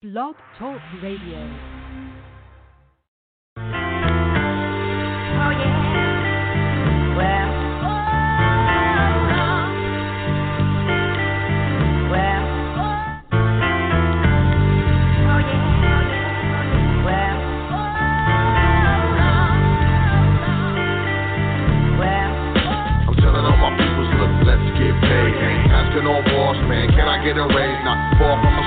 Blog Talk Radio. Oh yeah. Well. Well. Oh yeah. Well. Well. I'm telling all my peoples, look, let's get paid. Asking no boss, man, can I get a raise? Not far from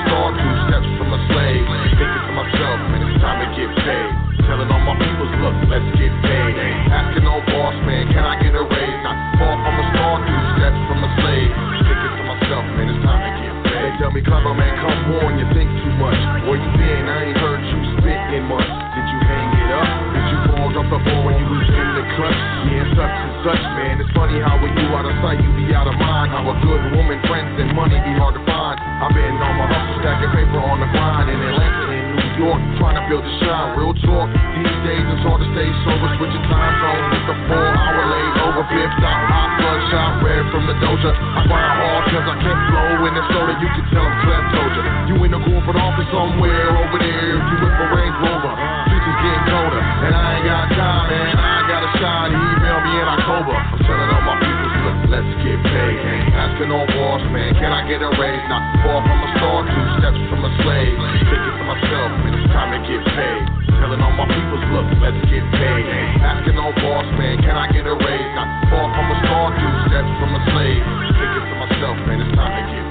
myself, man, it's time to get paid. Telling all my peoples, look, let's get paid. Asking no boss, man, can I get a raise? Not far from a star, two steps from a slave. Thinking to myself, man, it's time to get paid. They tell me, clever man, come on, you think too much. Where you been? I ain't heard you spit in. Did you hang it up? Did you fall off the ball when you was in the clutch? Yeah, such and such, man. It's funny how when you out of sight, you be out of mind. How a good woman, friends, and money be hard to find. I've been on my hustle, stacking paper on the grind in Atlanta York, trying to build a shine. Real talk. These days it's hard to stay sober, switching time zones. It's a four-hour layover, flipped out, hot bloodshot, red from the doja. I grind hard 'cause I can't flow in the soda. You can tell I'm Clem told you. In the corporate office somewhere over there. You with a Range Rover. Future's getting colder, and I ain't got time, man. I got a shot. He emailed me in October. I'm telling all my let's get paid. Asking no boss, man. Can I get a raise? Not far from a star, two steps from a slave. Thinking to myself, man, it's time to get paid. Telling all my peoples, look, let's get paid. Asking no boss, man. Can I get a raise? Not far from a star, two steps from a slave. Thinking to myself, man, it's time to get paid.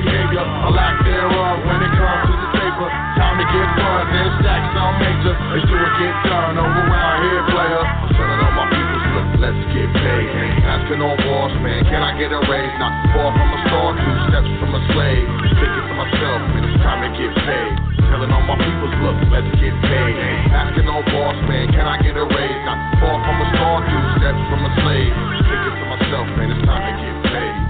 behavior, a lack thereof when it comes to the paper. Time to get fun, then stack some major. Make sure it get done over around here, player. I'm telling all my people, look, let's get paid. Asking no boss, man, can I get a raise? Not far from a star, two steps from a slave. Thinking to myself, man, it's time to get paid. Telling all my people, look, let's get paid. Asking no boss, man, can I get a raise? Not far from a star, two steps from a slave. Thinking to myself, man, it's time to get paid.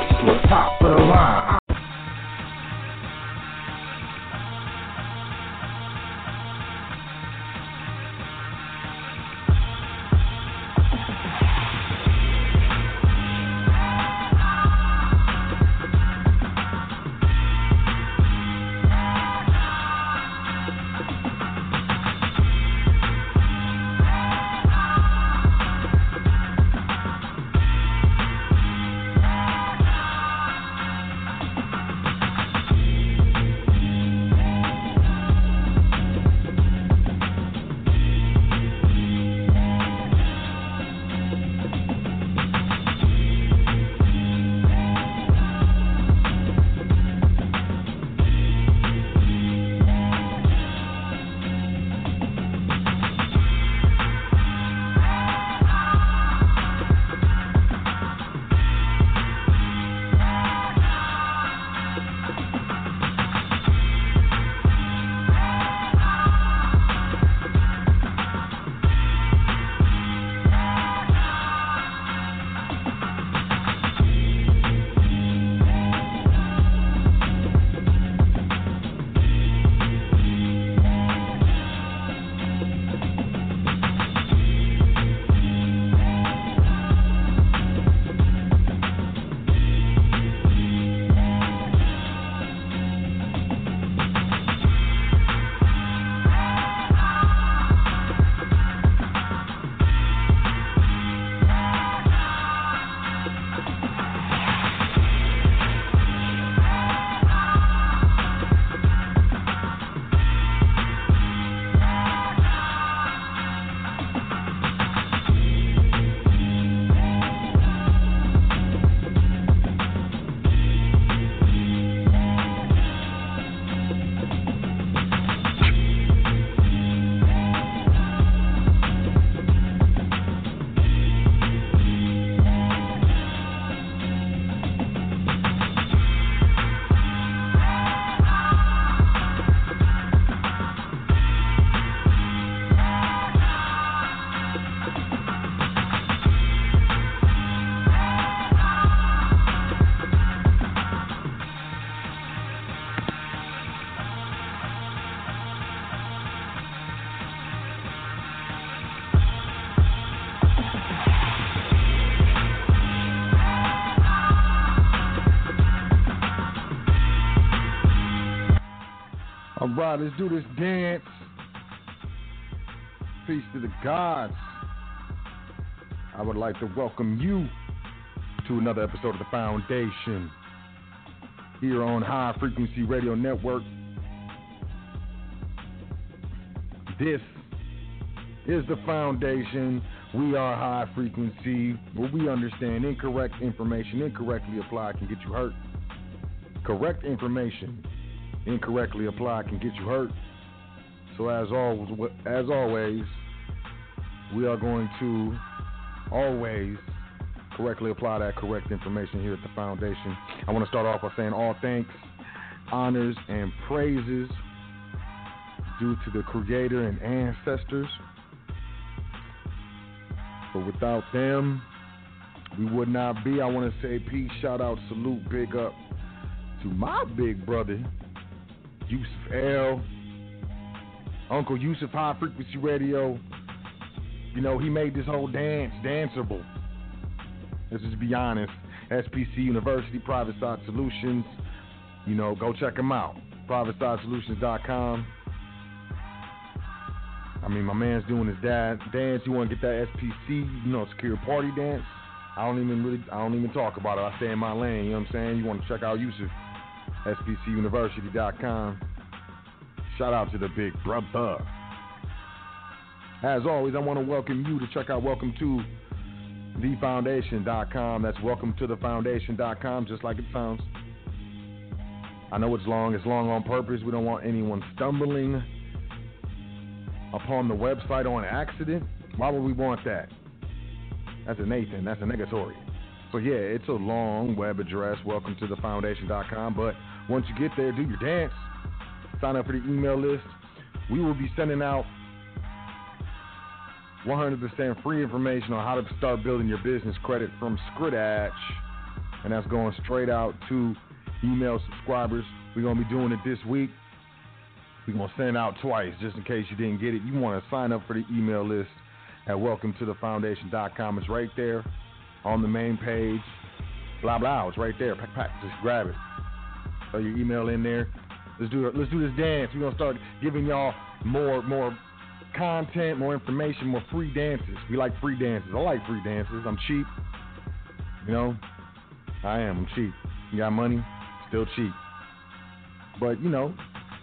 Hustler, top of the line. Right, let's do this dance. Peace to the gods. I would like to welcome you to another episode of The Foundation here on High Frequency Radio Network. This is The Foundation. We are high frequency, where we understand incorrect information, incorrectly applied, can get you hurt. Correct information incorrectly applied can get you hurt. So as always, as always, we are going to always correctly apply that correct information here at the foundation. I want to start off by saying all thanks, honors, and praises due to the creator and ancestors. But without them, we would not be. I want to say peace, shout out, salute, big up to my big brother, Yusuf L. Uncle Yusuf High Frequency Radio. You know, he made this whole dance danceable. Let's just be honest. SPC University, Private Side Solutions. You know, go check them out. PrivateSideSolutions.com. I mean, my man's doing his dad dance. You want to get that SPC, you know, secure party dance? I don't even really, I don't even talk about it. I stay in my lane. You know what I'm saying? You want to check out Yusuf, SPCUniversity.com. Shout out to the big brother. As always, I want to welcome you to check out Welcome to thefoundation.com. That's welcome to thefoundation.com, just like it sounds. I know it's long. It's long on purpose. We don't want anyone stumbling upon the website on accident. Why would we want that? That's a Nathan. That's a negatory. So yeah, it's a long web address. Welcome to thefoundation.com. But once you get there, do your dance. Sign up for the email list. We will be sending out 100% free information on how to start building your business credit from Scritch. And that's going straight out to email subscribers. We're going to be doing it this week. We're going to send out twice just in case you didn't get it. You want to sign up for the email list at welcome to the foundation.com. It's right there on the main page. Blah, blah. It's right there. Pack, pack. Just grab it. Throw your email in there. Let's do it. Let's do this dance. We're to start giving y'all more, more content, more information, more free dances. We like free dances. I like free dances. I'm cheap. You know, I am. I'm cheap. You got money, still cheap. But you know,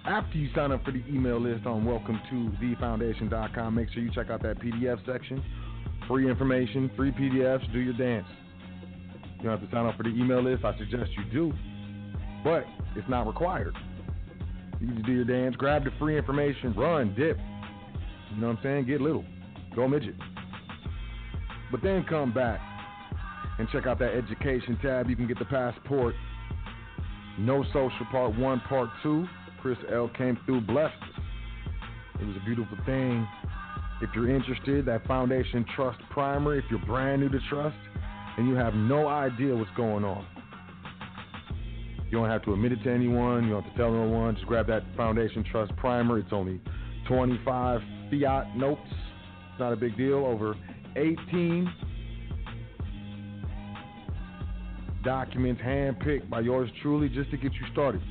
after you sign up for the email list on welcome to thefoundation.com, make sure you check out that PDF section. Free information, free PDFs, do your dance. You don't have to sign up for the email list. I suggest you do. But it's not required. You can do your dance, grab the free information, run, dip, you know what I'm saying? Get little. Go midget. But then come back and check out that education tab. You can get the passport. No social part one, part two. Chris L came through, blessed us. It was a beautiful thing. If you're interested, that Foundation Trust Primer, if you're brand new to Trust and you have no idea what's going on, you don't have to admit it to anyone. You don't have to tell anyone. Just grab that Foundation Trust Primer. It's only 25 fiat notes. It's not a big deal. Over 18 documents handpicked by yours truly just to get you started.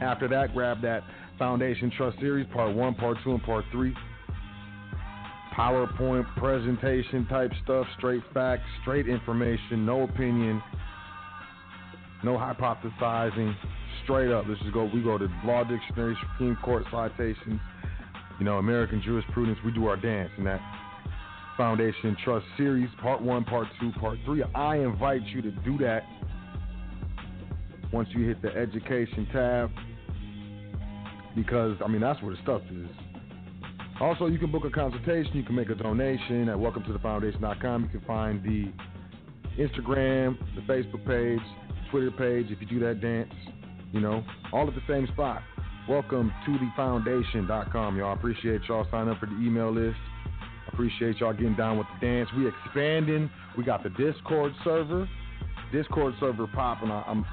After that, grab that Foundation Trust Series, Part 1, Part 2, and Part 3. PowerPoint presentation type stuff, straight facts, straight information, no opinion, no hypothesizing, straight up. Let's just go. We go to law dictionary, Supreme Court citations, you know, American jurisprudence. We do our dance in that Foundation Trust series, part one, part two, part three. I invite you to do that once you hit the education tab because, I mean, that's where the stuff is. Also, you can book a consultation. You can make a donation at welcometothefoundation.com. You can find the Instagram, the Facebook page, Twitter page if you do that dance, you know, all at the same spot. Welcome to the foundation.com, y'all. Appreciate y'all signing up for the email list. Appreciate y'all getting down with the dance. We expanding. We got the Discord server. Discord server popping. I'm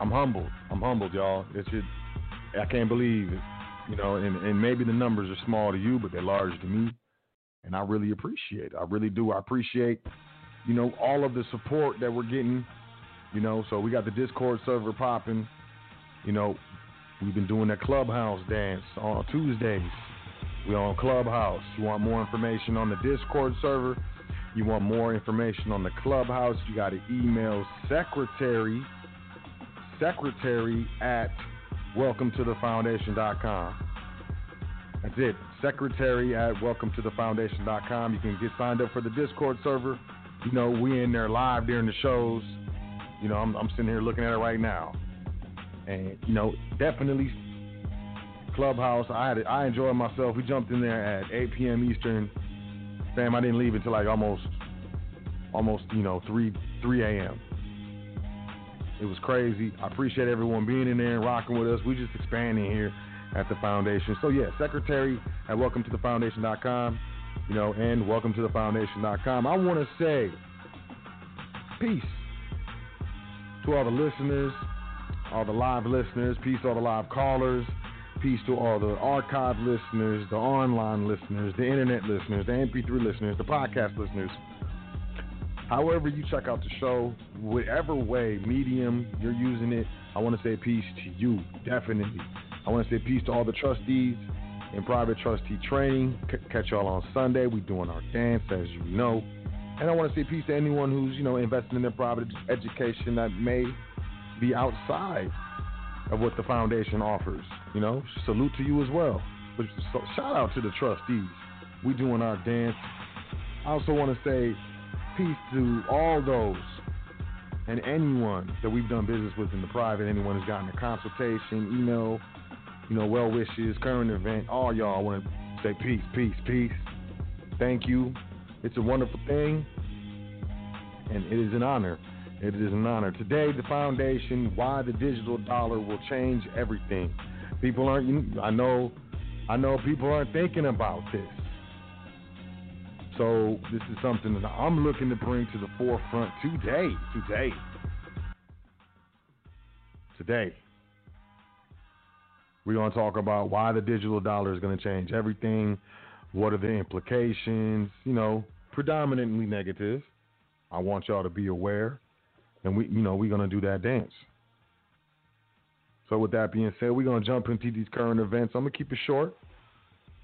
I'm humbled. I'm humbled, y'all. It's just I can't believe it. You know, and, and maybe the numbers are small to you, but they're large to me. And I really appreciate it. I really do. I appreciate, you know, all of the support that we're getting. You know, so we got the Discord server popping. You know, We've been doing that Clubhouse dance on Tuesdays. We're on Clubhouse. You want more information on the Discord server? You want more information on the Clubhouse? You got to email secretary, secretary at welcome to the foundation.com. That's it. Secretary at welcome to the foundation.com. You can get signed up for the Discord server. You know, we in there live during the shows. You know, I'm, I'm sitting here looking at it right now and you know, definitely Clubhouse. I had I enjoyed myself. We jumped in there at 8 p.m. Eastern. Fam, I didn't leave until like almost, almost you know 3 3 a.m. It was crazy. I appreciate everyone being in there and rocking with us. We just expanding here at the foundation. So yeah, secretary at welcome to the foundation.com, you know, and welcome to the foundation.com. I want to say peace to all the listeners, all the live listeners, peace to all the live callers, peace to all the archive listeners, the online listeners, the internet listeners, the MP3 listeners, the podcast listeners. However, you check out the show, whatever way, medium you're using it, I want to say peace to you, definitely. I want to say peace to all the trustees in private trustee training. C- catch y'all on Sunday. We're doing our dance, as you know. And I want to say peace to anyone who's, you know, investing in their private education that may be outside of what the foundation offers. You know, salute to you as well. But so, shout out to the trustees. We doing our dance. I also want to say peace to all those and anyone that we've done business with in the private. Anyone who's gotten a consultation, email, you know, well wishes, current event. All y'all I want to say peace, peace, peace. Thank you. It's a wonderful thing, and it is an honor it is an honor. Today, the foundation, why the digital dollar will change everything. People aren't, I know, I know people aren't thinking about this. So this is something that I'm looking to bring to the forefront today. Today. Today. We're going to talk about why the digital dollar is going to change everything. What are the implications? You know, predominantly negative. I want y'all to be aware, and we, you know, we're to do that dance. So with that being said, we're gonna jump into these current events. I'm gonna keep it short.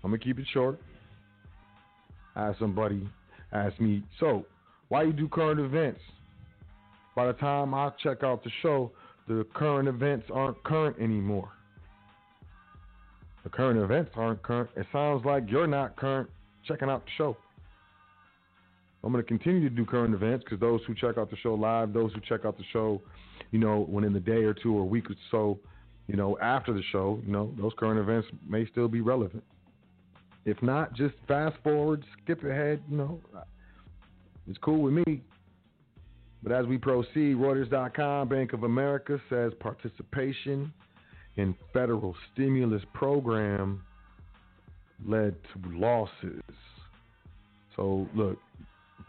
I'm gonna keep it short. I somebody ask me, so why you do current events? By the time I check out the show, the current events aren't current anymore. The current events aren't current. It sounds like you're not current checking out the show. I'm going to continue to do current events because those who check out the show live, those who check out the show, you know, when in the day or two or week or so, you know, after the show, you know, those current events may still be relevant. If not, just fast forward, skip ahead, you know. It's cool with me. But as we proceed, Reuters.com, Bank of America says participation in federal stimulus program led to losses. So look,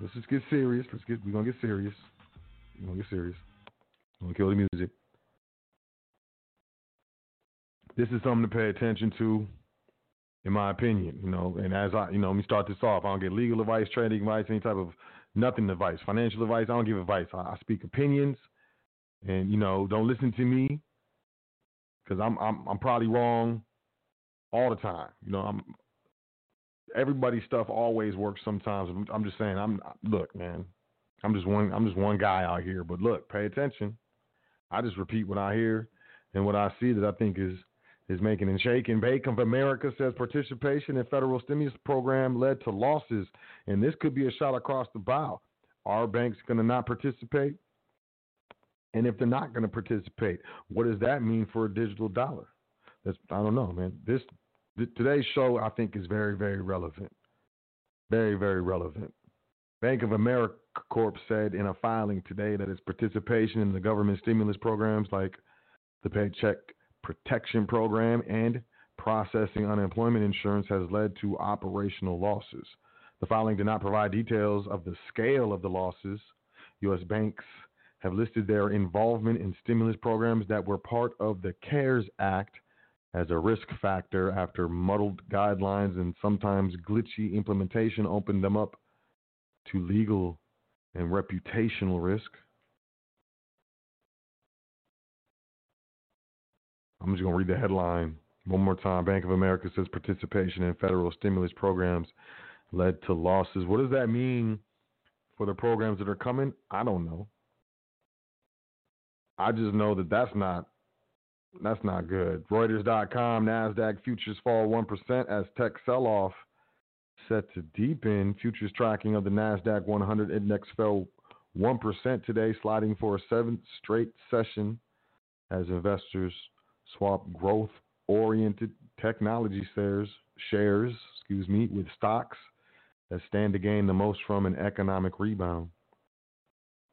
let's just get serious. Let's get we're gonna get serious. We're gonna get serious. I'm gonna kill the music. This is something to pay attention to, in my opinion. You know, and as I, you know, let me start this off. I don't get legal advice, trading advice, any type of nothing advice, financial advice. I don't give advice. I, I speak opinions, and you know, don't listen to me because I'm I'm I'm probably wrong all the time. You know, I'm everybody's stuff always works sometimes. I'm, I'm just saying. I'm look, man. I'm just one. I'm just one guy out here. But look, pay attention. I just repeat what I hear and what I see that I think is is making and shaking. Bank of America says participation in federal stimulus program led to losses, and this could be a shot across the bow. Are banks going to not participate? And if they're not going to participate, what does that mean for a digital dollar? That's I don't know, man. This th- today's show I think is very very relevant, very very relevant. Bank of America Corp said in a filing today that its participation in the government stimulus programs like the Paycheck Protection Program and processing unemployment insurance has led to operational losses. The filing did not provide details of the scale of the losses. U.S. banks have listed their involvement in stimulus programs that were part of the CARES Act as a risk factor after muddled guidelines and sometimes glitchy implementation opened them up to legal and reputational risk. I'm just going to read the headline one more time. Bank of America says participation in federal stimulus programs led to losses. What does that mean for the programs that are coming? I don't know. I just know that that's not that's not good. Reuters.com, Nasdaq futures fall one percent as tech sell-off set to deepen. Futures tracking of the Nasdaq 100 index fell one percent today, sliding for a seventh straight session as investors swap growth-oriented technology shares, shares, excuse me, with stocks that stand to gain the most from an economic rebound.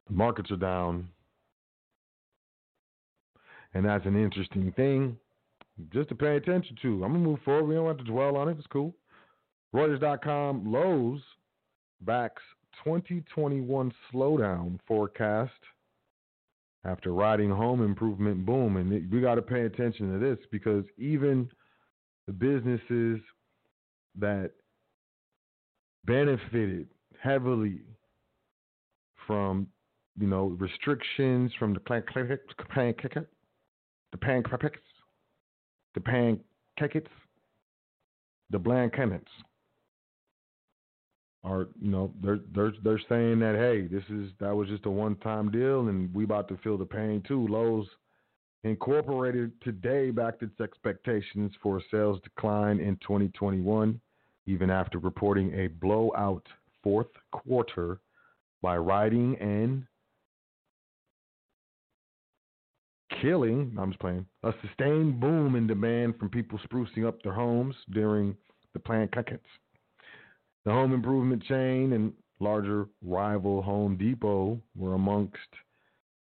The markets are down, and that's an interesting thing just to pay attention to. I'm gonna move forward. We don't have to dwell on it. It's cool. Reuters.com Lowe's backs 2021 slowdown forecast after riding home improvement boom. And we got to pay attention to this because even the businesses that benefited heavily from you know restrictions from the the pancakes, the pancakes, the blankets are you know they're they're they're saying that hey this is that was just a one time deal and we about to feel the pain too. Lowe's Incorporated today backed its expectations for a sales decline in 2021, even after reporting a blowout fourth quarter by riding and killing, I'm just playing, a sustained boom in demand from people sprucing up their homes during the planned cuts. The home improvement chain and larger rival Home Depot were amongst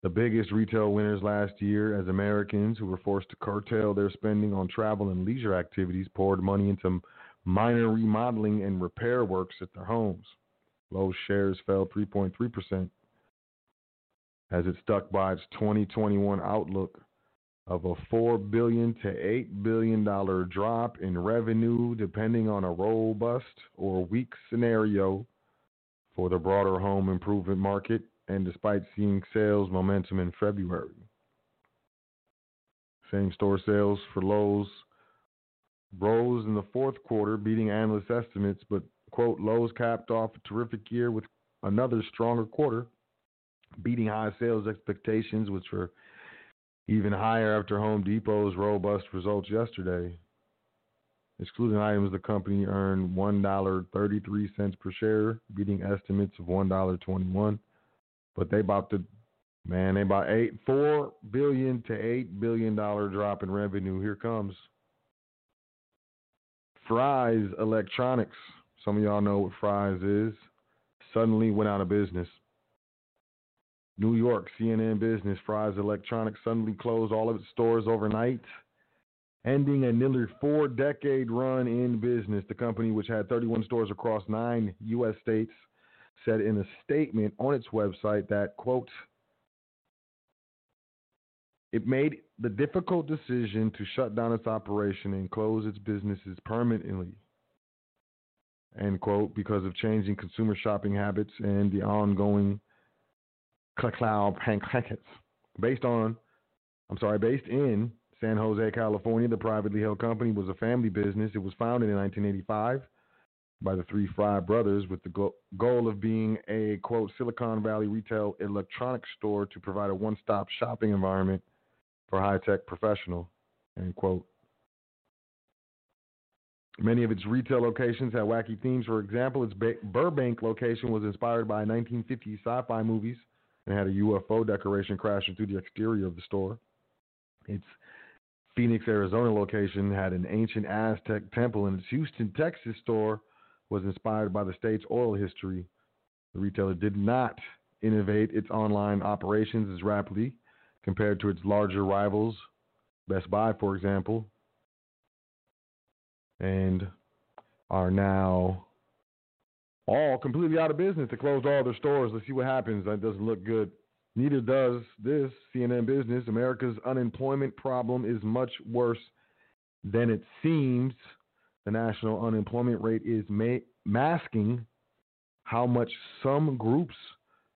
the biggest retail winners last year as Americans who were forced to curtail their spending on travel and leisure activities poured money into minor remodeling and repair works at their homes. Lowe's shares fell 3.3% as it stuck by its 2021 outlook of a 4 billion to eight billion dollar drop in revenue, depending on a robust or weak scenario for the broader home improvement market, and despite seeing sales momentum in February. Same store sales for Lowe's rose in the fourth quarter, beating analyst estimates, but quote, Lowe's capped off a terrific year with another stronger quarter, beating high sales expectations, which were even higher after Home Depot's robust results yesterday. Excluding items, the company earned $1.33 per share, beating estimates of $1.21. But they bought the man, they bought eight, four billion to eight billion dollar drop in revenue. Here comes Fry's Electronics. Some of y'all know what Fry's is. Suddenly went out of business. New York, CNN Business, Fry's Electronics suddenly closed all of its stores overnight, ending a nearly four decade run in business. The company, which had 31 stores across nine U.S. states, said in a statement on its website that, quote, it made the difficult decision to shut down its operation and close its businesses permanently, end quote, because of changing consumer shopping habits and the ongoing cloud packets. Based on, I'm sorry, based in San Jose, California, the privately held company was a family business. It was founded in 1985 by the three Fry brothers with the go- goal of being a quote Silicon Valley retail electronics store to provide a one-stop shopping environment for high-tech professional end quote. Many of its retail locations had wacky themes. For example, its Burbank location was inspired by 1950s sci-fi movies and had a UFO decoration crashing through the exterior of the store. Its Phoenix, Arizona location had an ancient Aztec temple, and its Houston, Texas store was inspired by the state's oil history. The retailer did not innovate its online operations as rapidly compared to its larger rivals, Best Buy, for example, and are now all completely out of business. They closed all their stores. Let's see what happens. That doesn't look good. Neither does this CNN business. America's unemployment problem is much worse than it seems. The national unemployment rate is ma- masking how much some groups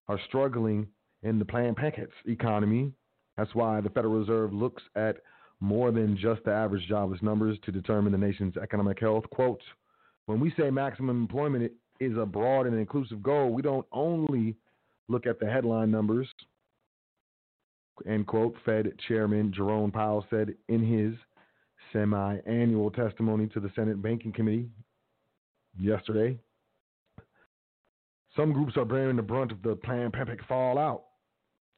are struggling in the plan packets economy. That's why the Federal Reserve looks at more than just the average jobless numbers to determine the nation's economic health. Quote, when we say maximum employment is a broad and inclusive goal, we don't only look at the headline numbers. End quote. Fed Chairman Jerome Powell said in his semi annual testimony to the Senate Banking Committee yesterday. Some groups are bearing the brunt of the pandemic fallout,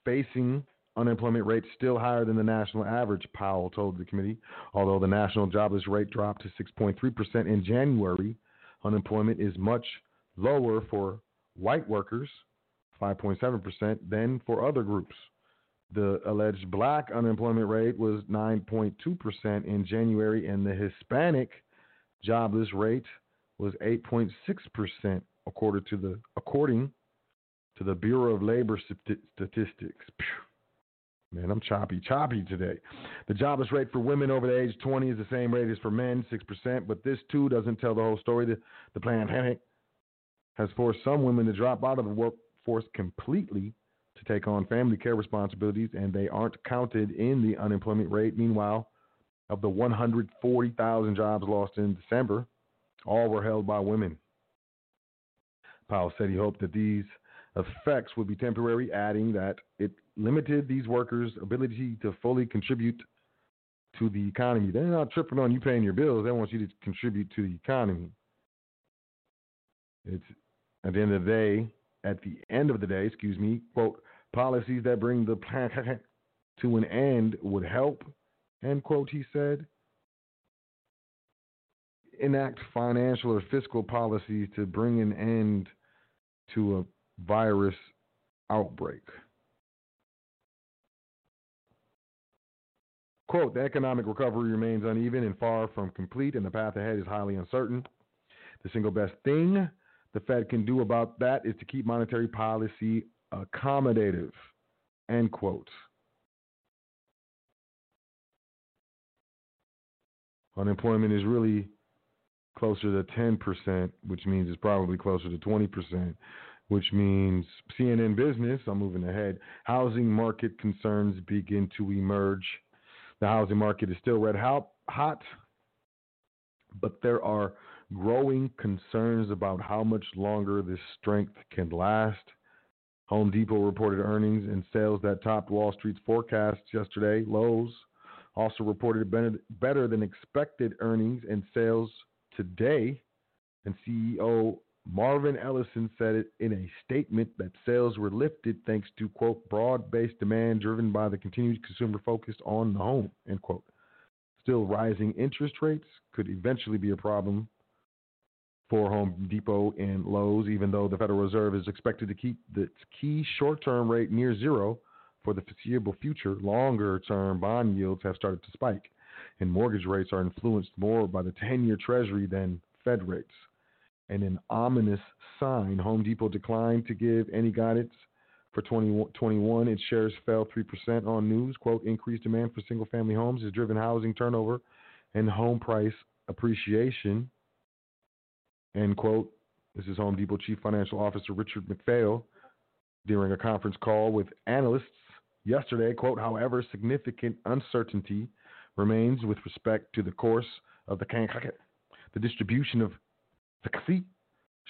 facing unemployment rates still higher than the national average, Powell told the committee. Although the national jobless rate dropped to 6.3% in January, unemployment is much lower for white workers, 5.7%, than for other groups. The alleged black unemployment rate was 9.2% in January, and the Hispanic jobless rate was 8.6%, according to the according to the Bureau of Labor Statistics. Man, I'm choppy, choppy today. The jobless rate for women over the age 20 is the same rate as for men, 6%, but this too doesn't tell the whole story. The, the pandemic has forced some women to drop out of the workforce completely to take on family care responsibilities, and they aren't counted in the unemployment rate. Meanwhile, of the 140,000 jobs lost in December, all were held by women. Powell said he hoped that these effects would be temporary, adding that it limited these workers' ability to fully contribute to the economy. They're not tripping on you paying your bills. They want you to contribute to the economy. It's at the end of the day, at the end of the day, excuse me, quote, policies that bring the planet to an end would help, end quote, he said. Enact financial or fiscal policies to bring an end to a virus outbreak. Quote, the economic recovery remains uneven and far from complete, and the path ahead is highly uncertain. The single best thing the Fed can do about that is to keep monetary policy uh, accommodative. End quote. Unemployment is really closer to 10%, which means it's probably closer to 20%, which means CNN Business, I'm moving ahead, housing market concerns begin to emerge. The housing market is still red hot, but there are growing concerns about how much longer this strength can last. Home Depot reported earnings and sales that topped Wall Street's forecasts yesterday. Lowe's also reported better than expected earnings and sales today. And CEO Marvin Ellison said it in a statement that sales were lifted thanks to, quote, broad based demand driven by the continued consumer focus on the home, end quote. Still, rising interest rates could eventually be a problem for Home Depot and Lowe's, even though the Federal Reserve is expected to keep its key short term rate near zero for the foreseeable future. Longer term bond yields have started to spike, and mortgage rates are influenced more by the 10 year Treasury than Fed rates. And an ominous sign Home Depot declined to give any guidance for 2021. Its shares fell 3% on news. Quote, increased demand for single family homes has driven housing turnover and home price appreciation. End quote. This is Home Depot Chief Financial Officer Richard McPhail during a conference call with analysts yesterday. Quote, however, significant uncertainty remains with respect to the course of the the distribution of the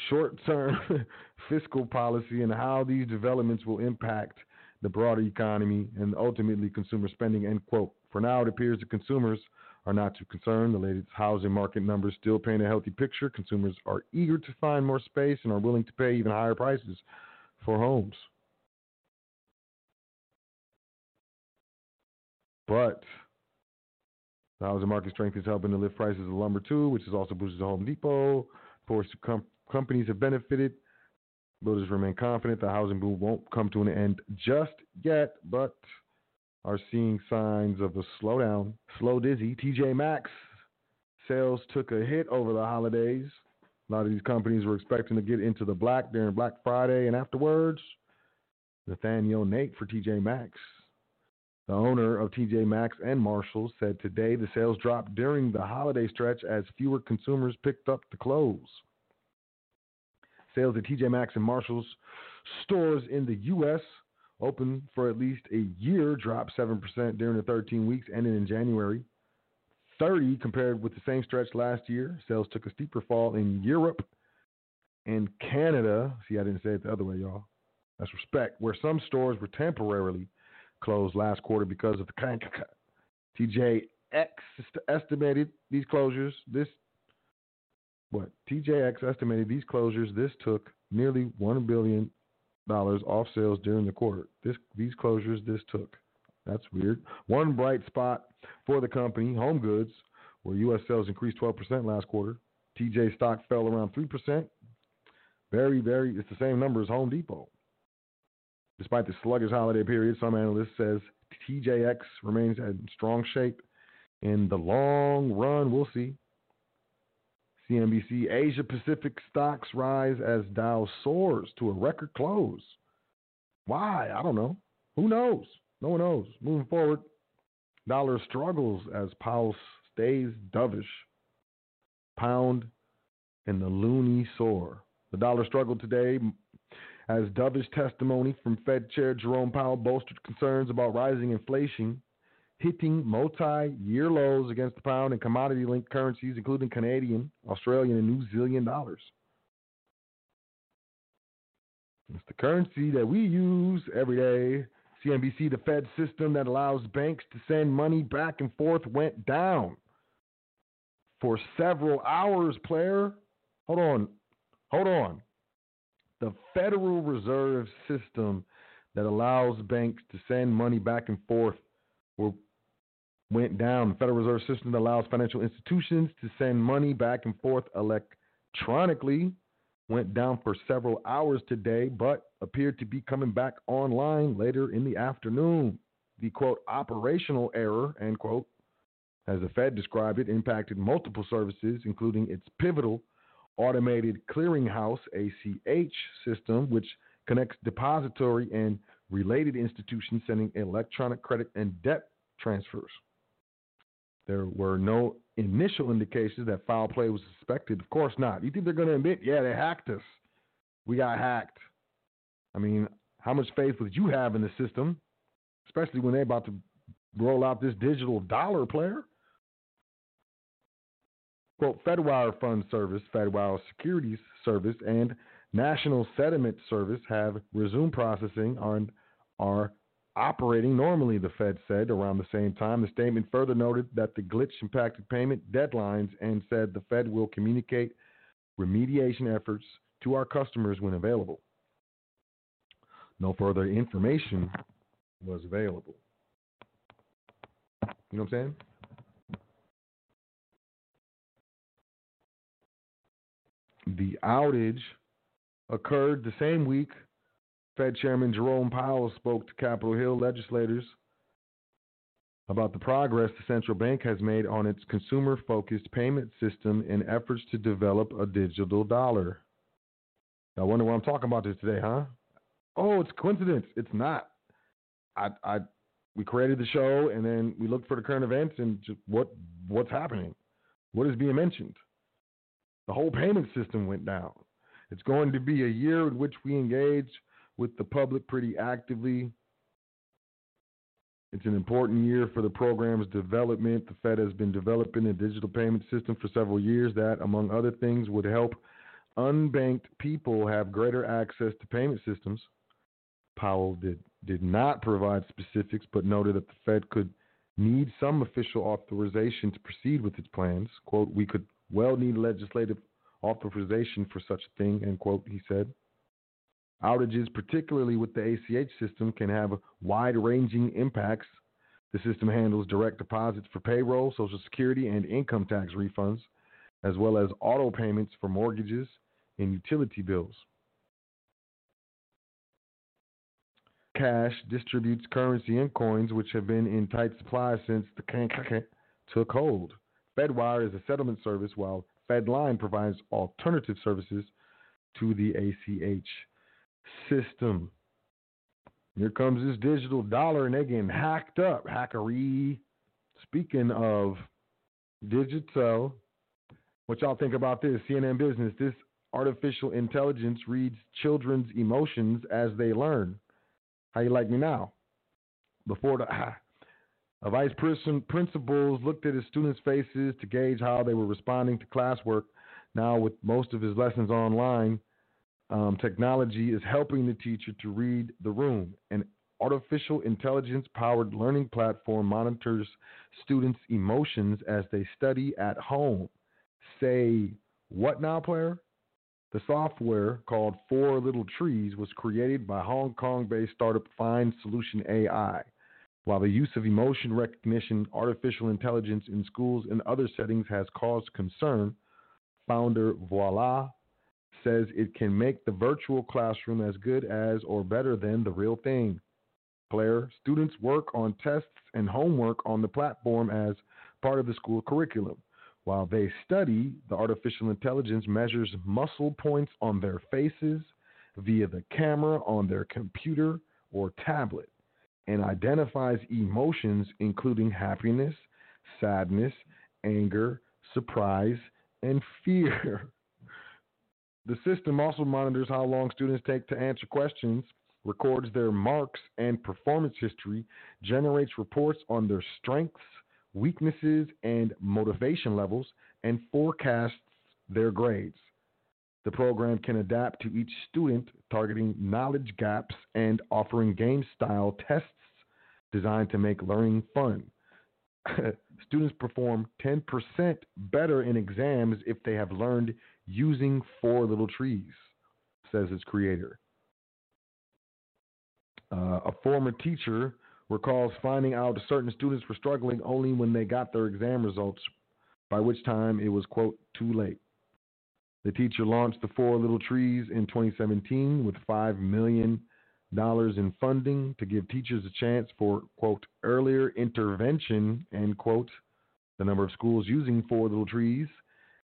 short term fiscal policy and how these developments will impact the broader economy and ultimately consumer spending, end quote. For now, it appears that consumers are not too concerned. The latest housing market numbers still paint a healthy picture. Consumers are eager to find more space and are willing to pay even higher prices for homes. But the housing market strength is helping to lift prices of lumber too, which has also boosted Home Depot. Course, com- companies have benefited. Builders remain confident the housing boom won't come to an end just yet, but are seeing signs of a slowdown. Slow dizzy. TJ Maxx sales took a hit over the holidays. A lot of these companies were expecting to get into the black during Black Friday and afterwards. Nathaniel Nate for TJ Maxx the owner of TJ Maxx and Marshalls said today the sales dropped during the holiday stretch as fewer consumers picked up the clothes. Sales at TJ Maxx and Marshalls stores in the U.S. open for at least a year dropped 7% during the 13 weeks ending in January. 30 compared with the same stretch last year. Sales took a steeper fall in Europe and Canada. See, I didn't say it the other way, y'all. That's respect. Where some stores were temporarily closed last quarter because of the cut. TJX estimated these closures. This what TJX estimated these closures. This took nearly one billion off sales during the quarter. This these closures this took. That's weird. One bright spot for the company, Home Goods, where U.S. sales increased 12% last quarter. TJ stock fell around 3%. Very, very, it's the same number as Home Depot. Despite the sluggish holiday period, some analysts says TJX remains in strong shape in the long run. We'll see. CNBC Asia Pacific stocks rise as Dow soars to a record close. Why? I don't know. Who knows? No one knows. Moving forward, dollar struggles as Powell stays dovish. Pound and the loonie soar. The dollar struggled today as dovish testimony from Fed Chair Jerome Powell bolstered concerns about rising inflation, hitting multi year lows against the pound and commodity linked currencies, including Canadian, Australian, and New Zealand dollars. It's the currency that we use every day. CNBC, the Fed system that allows banks to send money back and forth, went down for several hours, player. Hold on. Hold on the Federal Reserve System that allows banks to send money back and forth went down. The Federal Reserve System allows financial institutions to send money back and forth electronically went down for several hours today, but appeared to be coming back online later in the afternoon. The quote operational error, end quote, as the Fed described it, impacted multiple services, including its pivotal automated clearinghouse ACH system, which connects depository and related institutions sending electronic credit and debt transfers. There were no initial indications that foul play was suspected. Of course not. You think they're going to admit, yeah, they hacked us? We got hacked. I mean, how much faith would you have in the system, especially when they're about to roll out this digital dollar player? Quote, Fedwire Fund Service, Fedwire Securities Service, and National Settlement Service have resumed processing on are operating normally, the Fed said around the same time. The statement further noted that the glitch impacted payment deadlines and said the Fed will communicate remediation efforts to our customers when available. No further information was available. You know what I'm saying? The outage occurred the same week Fed Chairman Jerome Powell spoke to Capitol Hill legislators about the progress the central bank has made on its consumer focused payment system in efforts to develop a digital dollar. I wonder why I'm talking about this today, huh? Oh, it's coincidence. It's not. I, I, we created the show and then we looked for the current events and just what, what's happening, what is being mentioned. The whole payment system went down. It's going to be a year in which we engage with the public pretty actively. It's an important year for the program's development. The Fed has been developing a digital payment system for several years that, among other things, would help unbanked people have greater access to payment systems. Powell did, did not provide specifics, but noted that the Fed could need some official authorization to proceed with its plans. Quote, we could well need legislative authorization for such a thing, end quote, he said. Outages, particularly with the ACH system, can have wide ranging impacts. The system handles direct deposits for payroll, Social Security, and income tax refunds, as well as auto payments for mortgages and utility bills. Cash distributes currency and coins, which have been in tight supply since the KKK took hold. FedWire is a settlement service, while FedLine provides alternative services to the ACH system. Here comes this digital dollar, and they're getting hacked up. Hackery. Speaking of digital, what y'all think about this? CNN Business. This artificial intelligence reads children's emotions as they learn. How you like me now? Before the ah, a vice principals looked at his students' faces to gauge how they were responding to classwork. Now, with most of his lessons online, um, technology is helping the teacher to read the room. An artificial intelligence powered learning platform monitors students' emotions as they study at home. Say, what now, player? The software called Four Little Trees was created by Hong Kong based startup Find Solution AI. While the use of emotion recognition, artificial intelligence in schools and other settings has caused concern, founder Viola says it can make the virtual classroom as good as or better than the real thing. Player, students work on tests and homework on the platform as part of the school curriculum. While they study, the artificial intelligence measures muscle points on their faces via the camera on their computer or tablet and identifies emotions including happiness, sadness, anger, surprise, and fear. The system also monitors how long students take to answer questions, records their marks and performance history, generates reports on their strengths, weaknesses, and motivation levels, and forecasts their grades. The program can adapt to each student, targeting knowledge gaps and offering game style tests designed to make learning fun. Students perform 10% better in exams if they have learned using four little trees, says its creator. Uh, a former teacher recalls finding out certain students were struggling only when they got their exam results, by which time it was, quote, too late. The teacher launched the Four Little Trees in 2017 with $5 million in funding to give teachers a chance for, quote, earlier intervention, end quote. The number of schools using Four Little Trees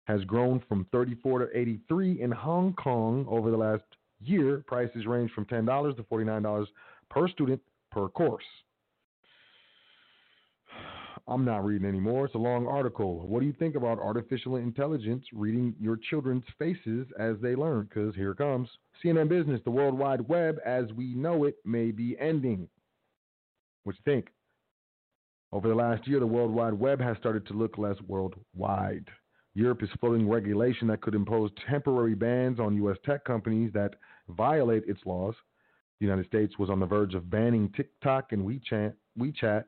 has grown from 34 to 83 in Hong Kong over the last year. Prices range from $10 to $49 per student per course. I'm not reading anymore. It's a long article. What do you think about artificial intelligence reading your children's faces as they learn? Because here comes. CNN Business, the World Wide Web as we know it may be ending. What you think? Over the last year, the World Wide Web has started to look less worldwide. Europe is floating regulation that could impose temporary bans on U.S. tech companies that violate its laws. The United States was on the verge of banning TikTok and WeChat, WeChat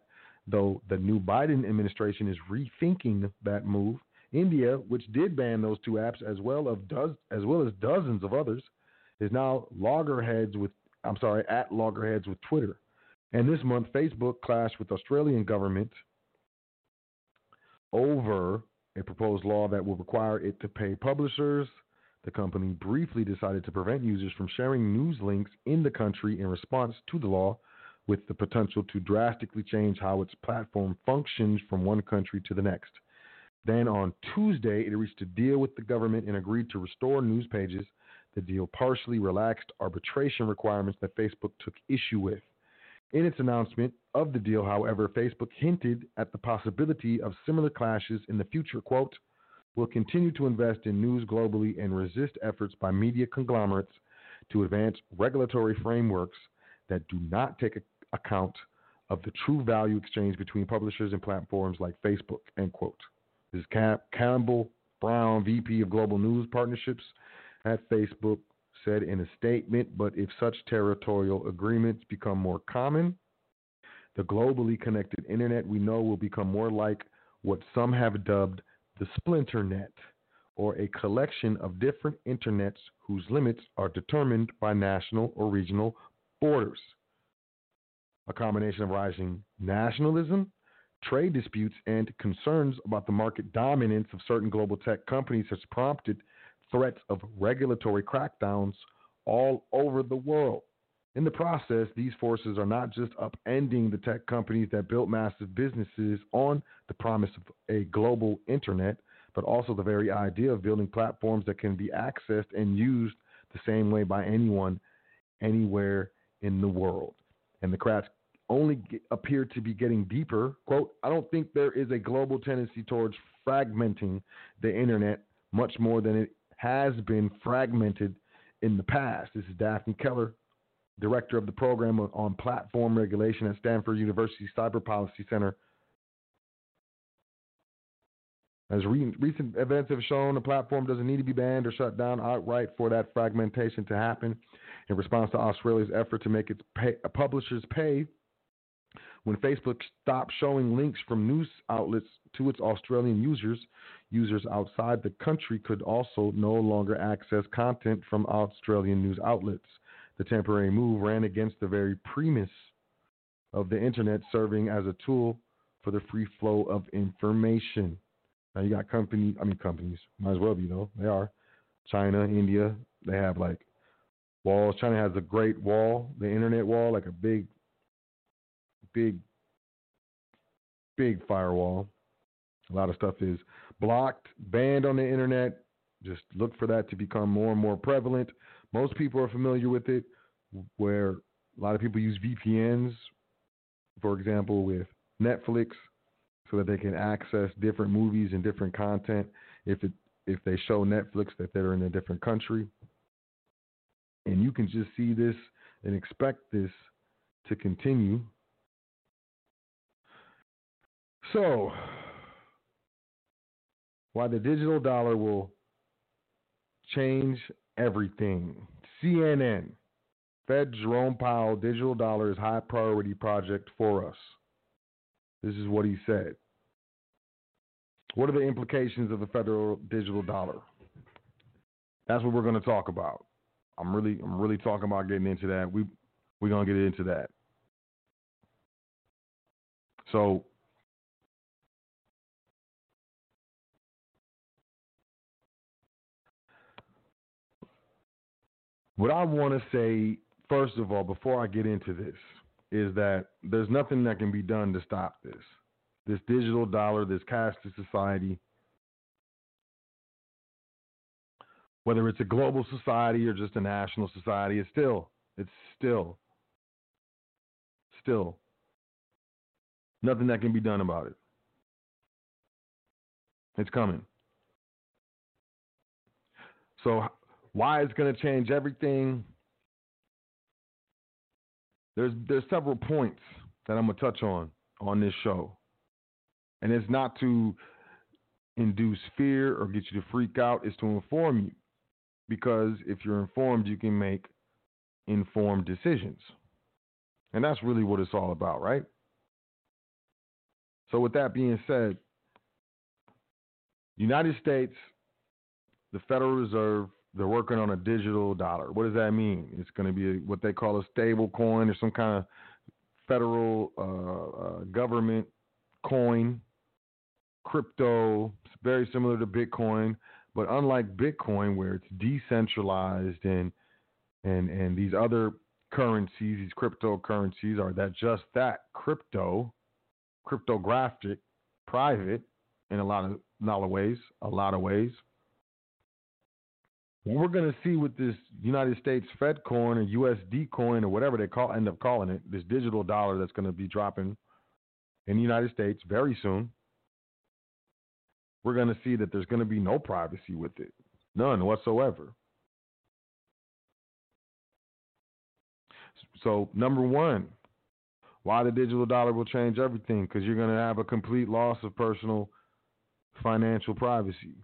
though the new Biden administration is rethinking that move. India, which did ban those two apps as well of as well as dozens of others, is now loggerheads with I'm sorry, at loggerheads with Twitter. And this month Facebook clashed with Australian government over a proposed law that will require it to pay publishers. The company briefly decided to prevent users from sharing news links in the country in response to the law, with the potential to drastically change how its platform functions from one country to the next. Then on Tuesday, it reached a deal with the government and agreed to restore news pages. The deal partially relaxed arbitration requirements that Facebook took issue with. In its announcement of the deal, however, Facebook hinted at the possibility of similar clashes in the future. Quote, We'll continue to invest in news globally and resist efforts by media conglomerates to advance regulatory frameworks that do not take account of the true value exchange between publishers and platforms like Facebook. End quote. This is Cam- Campbell Brown, VP of Global News Partnerships at Facebook, said in a statement. But if such territorial agreements become more common, the globally connected internet we know will become more like what some have dubbed the splinter net, or a collection of different internets whose limits are determined by national or regional borders. A combination of rising nationalism, trade disputes, and concerns about the market dominance of certain global tech companies has prompted threats of regulatory crackdowns all over the world. In the process, these forces are not just upending the tech companies that built massive businesses on the promise of a global internet, but also the very idea of building platforms that can be accessed and used the same way by anyone, anywhere in the world. And the cracks only get, appear to be getting deeper. Quote, I don't think there is a global tendency towards fragmenting the internet much more than it has been fragmented in the past. This is Daphne Keller, director of the program on platform regulation at Stanford University Cyber Policy Center. As re- recent events have shown, a platform doesn't need to be banned or shut down outright for that fragmentation to happen. In response to Australia's effort to make its pay- publishers pay, when Facebook stopped showing links from news outlets to its Australian users, users outside the country could also no longer access content from Australian news outlets. The temporary move ran against the very premise of the internet serving as a tool for the free flow of information. Now you got company, I mean companies, might as well be though. They are China, India. They have like walls. China has a great wall, the internet wall, like a big, big, big firewall. A lot of stuff is blocked, banned on the internet. Just look for that to become more and more prevalent. Most people are familiar with it, where a lot of people use VPNs, for example, with Netflix, so that they can access different movies and different content if it if they show Netflix that they're in a different country. And you can just see this and expect this to continue. So, why the digital dollar will change everything. CNN, Fed Jerome Powell, digital dollar is high priority project for us. This is what he said. What are the implications of the federal digital dollar? That's what we're going to talk about. I'm really, I'm really talking about getting into that. We, we're going to get into that. So, what I want to say, first of all, before I get into this, is that there's nothing that can be done to stop this. This digital dollar, this cashless society, Whether it's a global society or just a national society, it's still, it's still, still nothing that can be done about it. It's coming. So, why it's going to change everything? There's there's several points that I'm gonna touch on on this show, and it's not to induce fear or get you to freak out. It's to inform you, because if you're informed, you can make informed decisions, and that's really what it's all about, right? So, with that being said, United States, the Federal Reserve, they're working on a digital dollar. What does that mean? It's going to be a, what they call a stable coin or some kind of federal uh, uh, government coin, crypto. Very similar to Bitcoin, but unlike Bitcoin, where it's decentralized and and and these other currencies, these cryptocurrencies, are that just that crypto, cryptographic, private in a lot of a lot of ways, a lot of ways. We're going to see with this United States Fed coin or USD coin or whatever they call end up calling it, this digital dollar that's going to be dropping in the United States very soon. We're going to see that there's going to be no privacy with it, none whatsoever. So, number one, why the digital dollar will change everything? Because you're going to have a complete loss of personal financial privacy.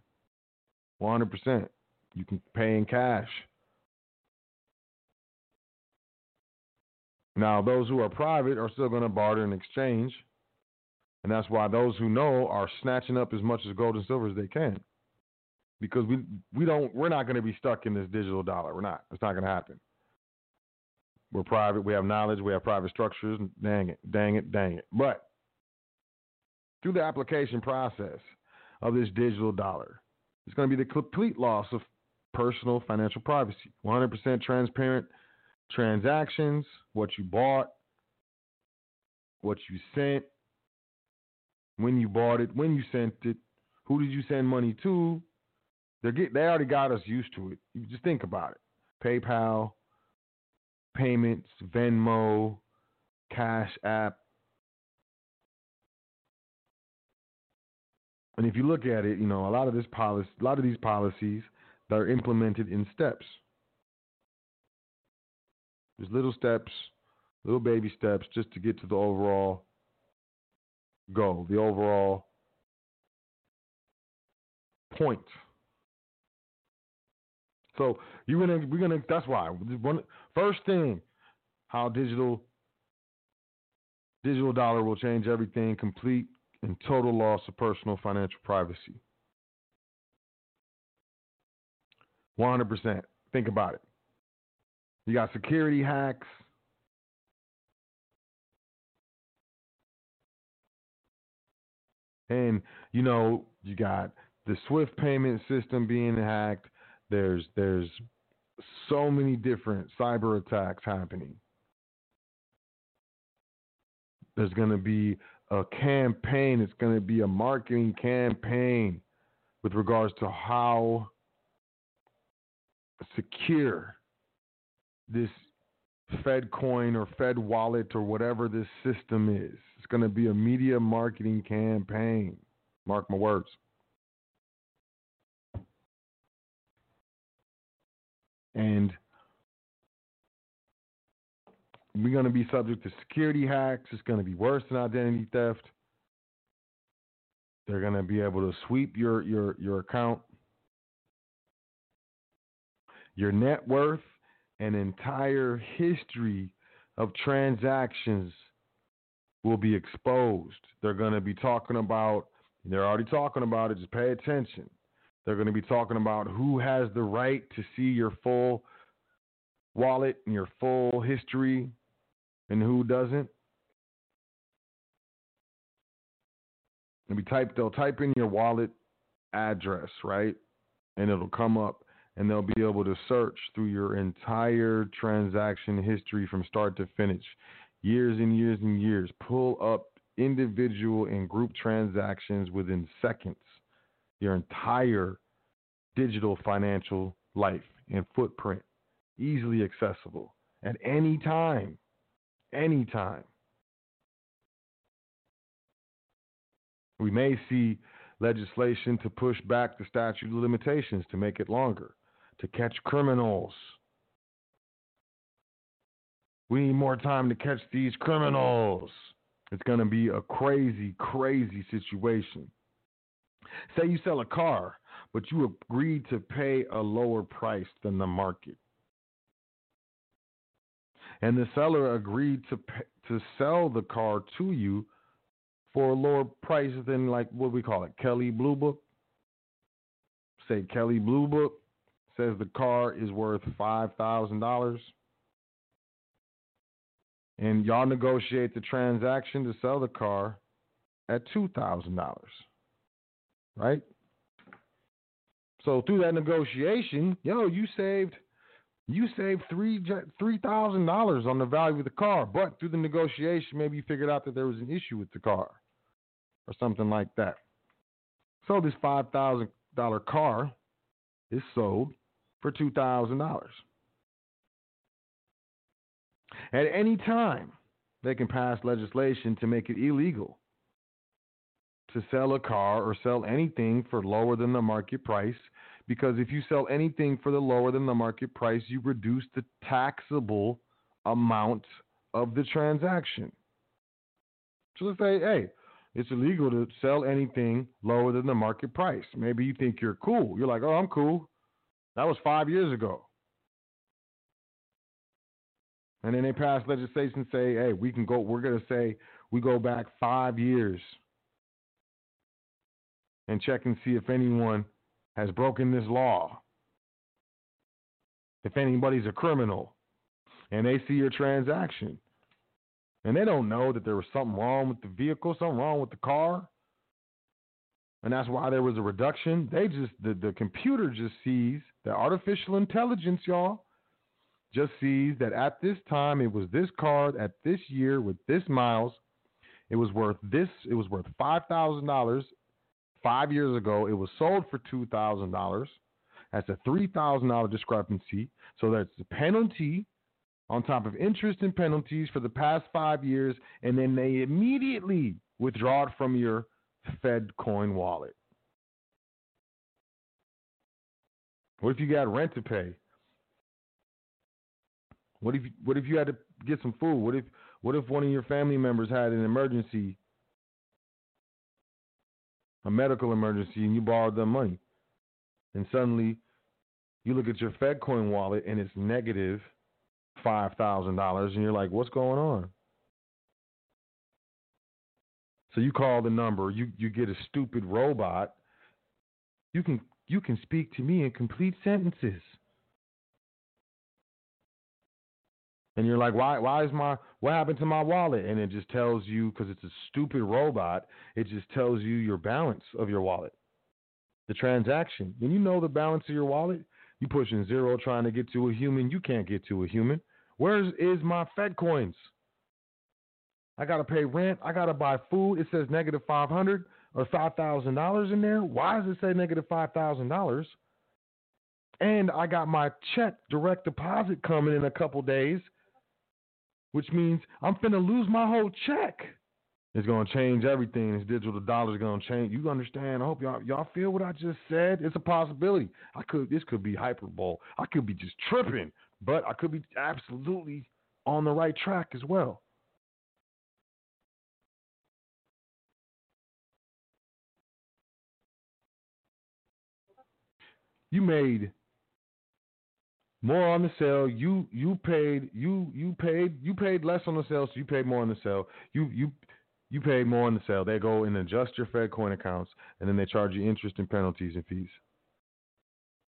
100%. You can pay in cash. Now, those who are private are still going to barter and exchange. And that's why those who know are snatching up as much as gold and silver as they can. Because we we don't we're not going to be stuck in this digital dollar. We're not. It's not going to happen. We're private. We have knowledge. We have private structures. Dang it, dang it, dang it. But through the application process of this digital dollar, it's going to be the complete loss of personal financial privacy. 100% transparent transactions, what you bought, what you sent, when you bought it, when you sent it, who did you send money to? They get they already got us used to it. You just think about it. PayPal, payments, Venmo, Cash App. And if you look at it, you know, a lot of this policy a lot of these policies that are implemented in steps. There's little steps, little baby steps just to get to the overall goal, the overall point. So you're gonna we're gonna that's why one first thing how digital digital dollar will change everything, complete and total loss of personal financial privacy. 100%. Think about it. You got security hacks. And you know, you got the Swift payment system being hacked. There's there's so many different cyber attacks happening. There's going to be a campaign, it's going to be a marketing campaign with regards to how secure this Fed coin or Fed wallet or whatever this system is. It's going to be a media marketing campaign. Mark my words. And we're going to be subject to security hacks. It's going to be worse than identity theft. They're going to be able to sweep your your your account your net worth, and entire history of transactions will be exposed. They're going to be talking about, they're already talking about it, just pay attention. They're going to be talking about who has the right to see your full wallet and your full history and who doesn't. They'll be type they'll type in your wallet address, right? And it'll come up and they'll be able to search through your entire transaction history from start to finish, years and years and years. Pull up individual and group transactions within seconds, your entire digital financial life and footprint, easily accessible at any time. Any time. We may see legislation to push back the statute of limitations to make it longer, to catch criminals. We need more time to catch these criminals. It's going to be a crazy, crazy situation. Say you sell a car, but you agreed to pay a lower price than the market. And the seller agreed to pay, to sell the car to you for a lower price than like what we call it, Kelley Blue Book. Say Kelley Blue Book says the car is worth five thousand dollars. And y'all negotiate the transaction to sell the car at two thousand dollars. Right? So through that negotiation, yo, you saved you saved three three thousand dollars on the value of the car, but through the negotiation, maybe you figured out that there was an issue with the car, or something like that. So this five thousand dollar car is sold for two thousand dollars. At any time, they can pass legislation to make it illegal to sell a car or sell anything for lower than the market price because if you sell anything for the lower than the market price, you reduce the taxable amount of the transaction. So let's say, hey, it's illegal to sell anything lower than the market price. Maybe you think you're cool. You're like, oh, I'm cool. That was five years ago. And then they pass legislation say, hey, we can go, we're going to say we go back five years and check and see if anyone has broken this law. If anybody's a criminal and they see your transaction and they don't know that there was something wrong with the vehicle, something wrong with the car, and that's why there was a reduction. They just the, the computer just sees the artificial intelligence, y'all, just sees that at this time it was this car at this year with this miles. It was worth this. It was worth five thousand dollars Five years ago, it was sold for two thousand dollars. That's a three thousand dollar discrepancy. So that's the penalty on top of interest and penalties for the past five years, and then they immediately withdraw it from your Fed coin wallet. What if you got rent to pay? What if what if you had to get some food? What if what if one of your family members had an emergency a medical emergency and you borrowed them money. And suddenly you look at your FedCoin wallet and it's negative $5,000 and you're like, what's going on? So you call the number, you, you get a stupid robot. You can you can speak to me in complete sentences. and you're like, why? Why is my what happened to my wallet? And it just tells you because it's a stupid robot. It just tells you your balance of your wallet, the transaction. When you know the balance of your wallet, you pushing zero trying to get to a human. You can't get to a human. Where is is my Fed coins? I gotta pay rent. I gotta buy food. It says negative five hundred or five thousand dollars in there. Why does it say negative five thousand dollars? And I got my check direct deposit coming in a couple days which means I'm finna lose my whole check. It's gonna change everything. This digital dollar is gonna change. You understand? I hope y'all y'all feel what I just said. It's a possibility. I could this could be hyperbole. I could be just tripping, but I could be absolutely on the right track as well. You made more on the sale. You you paid you you paid you paid less on the sale, so you paid more on the sale. You you you paid more on the sale. They go and adjust your Fed coin accounts, and then they charge you interest and penalties and fees,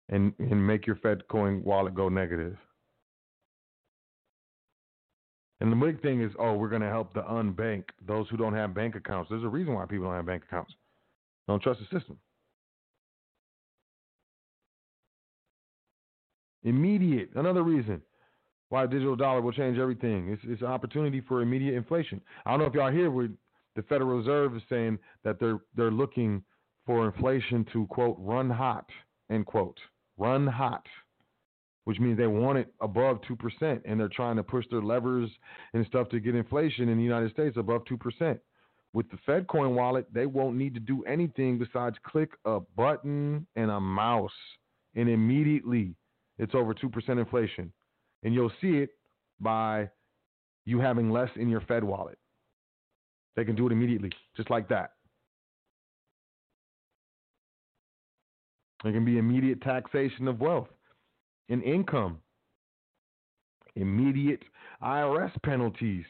and and make your Fed coin wallet go negative. And the big thing is, oh, we're going to help the unbanked, those who don't have bank accounts. There's a reason why people don't have bank accounts. Don't trust the system. Immediate. Another reason why digital dollar will change everything. It's, it's an opportunity for immediate inflation. I don't know if y'all hear where the Federal Reserve is saying that they're they're looking for inflation to quote run hot end quote run hot. which means they want it above 2%, and they're trying to push their levers and stuff to get inflation in the United States above 2%. With the Fed coin wallet, they won't need to do anything besides click a button and a mouse, and immediately it's over 2% inflation. And you'll see it by you having less in your Fed wallet. They can do it immediately, just like that. There can be immediate taxation of wealth and income, immediate IRS penalties,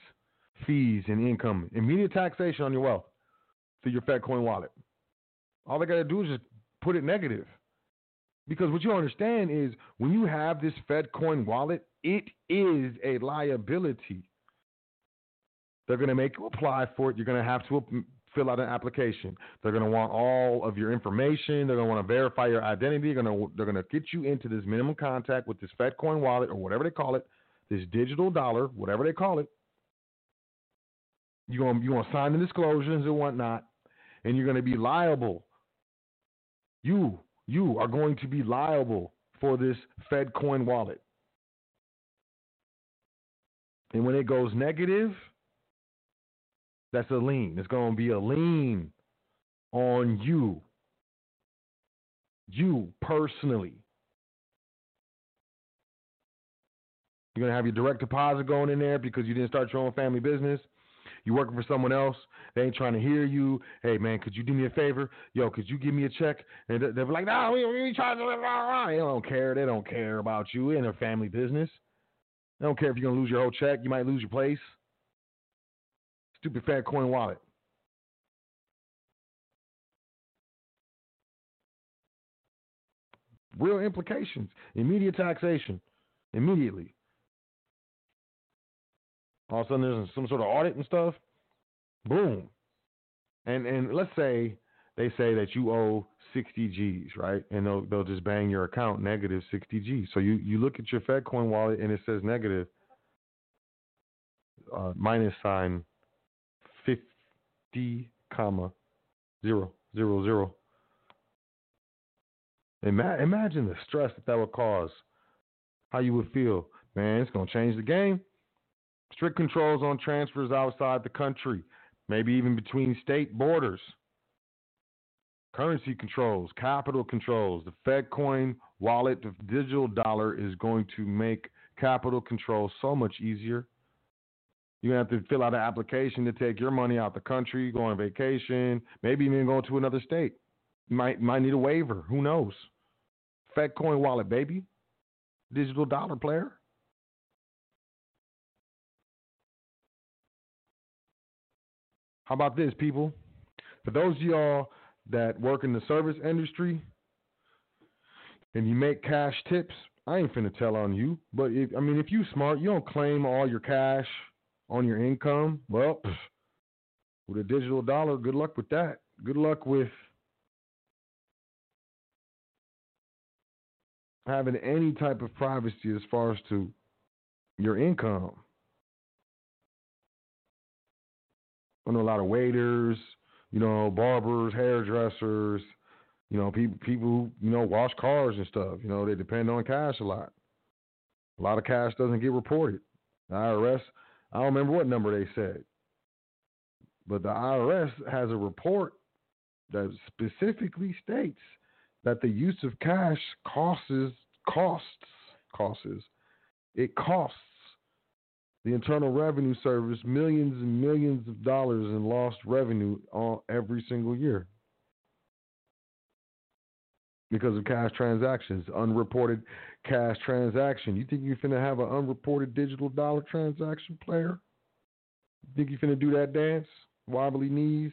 fees, and income, immediate taxation on your wealth through your Fed coin wallet. All they got to do is just put it negative. Because what you understand is when you have this FedCoin wallet, it is a liability. They're going to make you apply for it. You're going to have to um, fill out an application. They're going to want all of your information. They're going to want to verify your identity. They're going to they're going to get you into this minimum contact with this FedCoin wallet or whatever they call it, this digital dollar, whatever they call it. You're going you want to sign the disclosures and whatnot, and you're going to be liable. You you are going to be liable for this Fed coin wallet. And when it goes negative, that's a lien. It's going to be a lien on you. You personally. You're going to have your direct deposit going in there because you didn't start your own family business. You're working for someone else. They ain't trying to hear you. Hey, man, could you do me a favor? Yo, could you give me a check? And they're like, no, we, we trying to. They don't care. They don't care about you in their family business. They don't care if you're going to lose your whole check. You might lose your place. Stupid fat coin wallet. Real implications. Immediate taxation. Immediately. All of a sudden there's some sort of audit and stuff. Boom. And and let's say they say that you owe 60 G's, right? And they'll they'll just bang your account negative 60 G's. So you, you look at your FedCoin wallet and it says negative uh, minus sign 50 comma zero zero zero. Ima- imagine the stress that that would cause. How you would feel, man. It's gonna change the game. Strict controls on transfers outside the country, maybe even between state borders. Currency controls, capital controls. The Fed coin wallet, the digital dollar is going to make capital control so much easier. You're gonna have to fill out an application to take your money out the country, go on vacation, maybe even go to another state. Might might need a waiver. Who knows? FedCoin wallet, baby. Digital dollar player. How about this, people? For those of y'all that work in the service industry and you make cash tips, I ain't finna tell on you. But if, I mean, if you smart, you don't claim all your cash on your income, well, with a digital dollar, good luck with that. Good luck with having any type of privacy as far as to your income. I know a lot of waiters, you know, barbers, hairdressers, you know, people people who, you know, wash cars and stuff. You know, they depend on cash a lot. A lot of cash doesn't get reported. The IRS I don't remember what number they said. But the IRS has a report that specifically states that the use of cash costs costs costs it costs the Internal Revenue Service millions and millions of dollars in lost revenue all, every single year because of cash transactions, unreported cash transaction. You think you're finna have an unreported digital dollar transaction player? You think you're finna do that dance? Wobbly knees?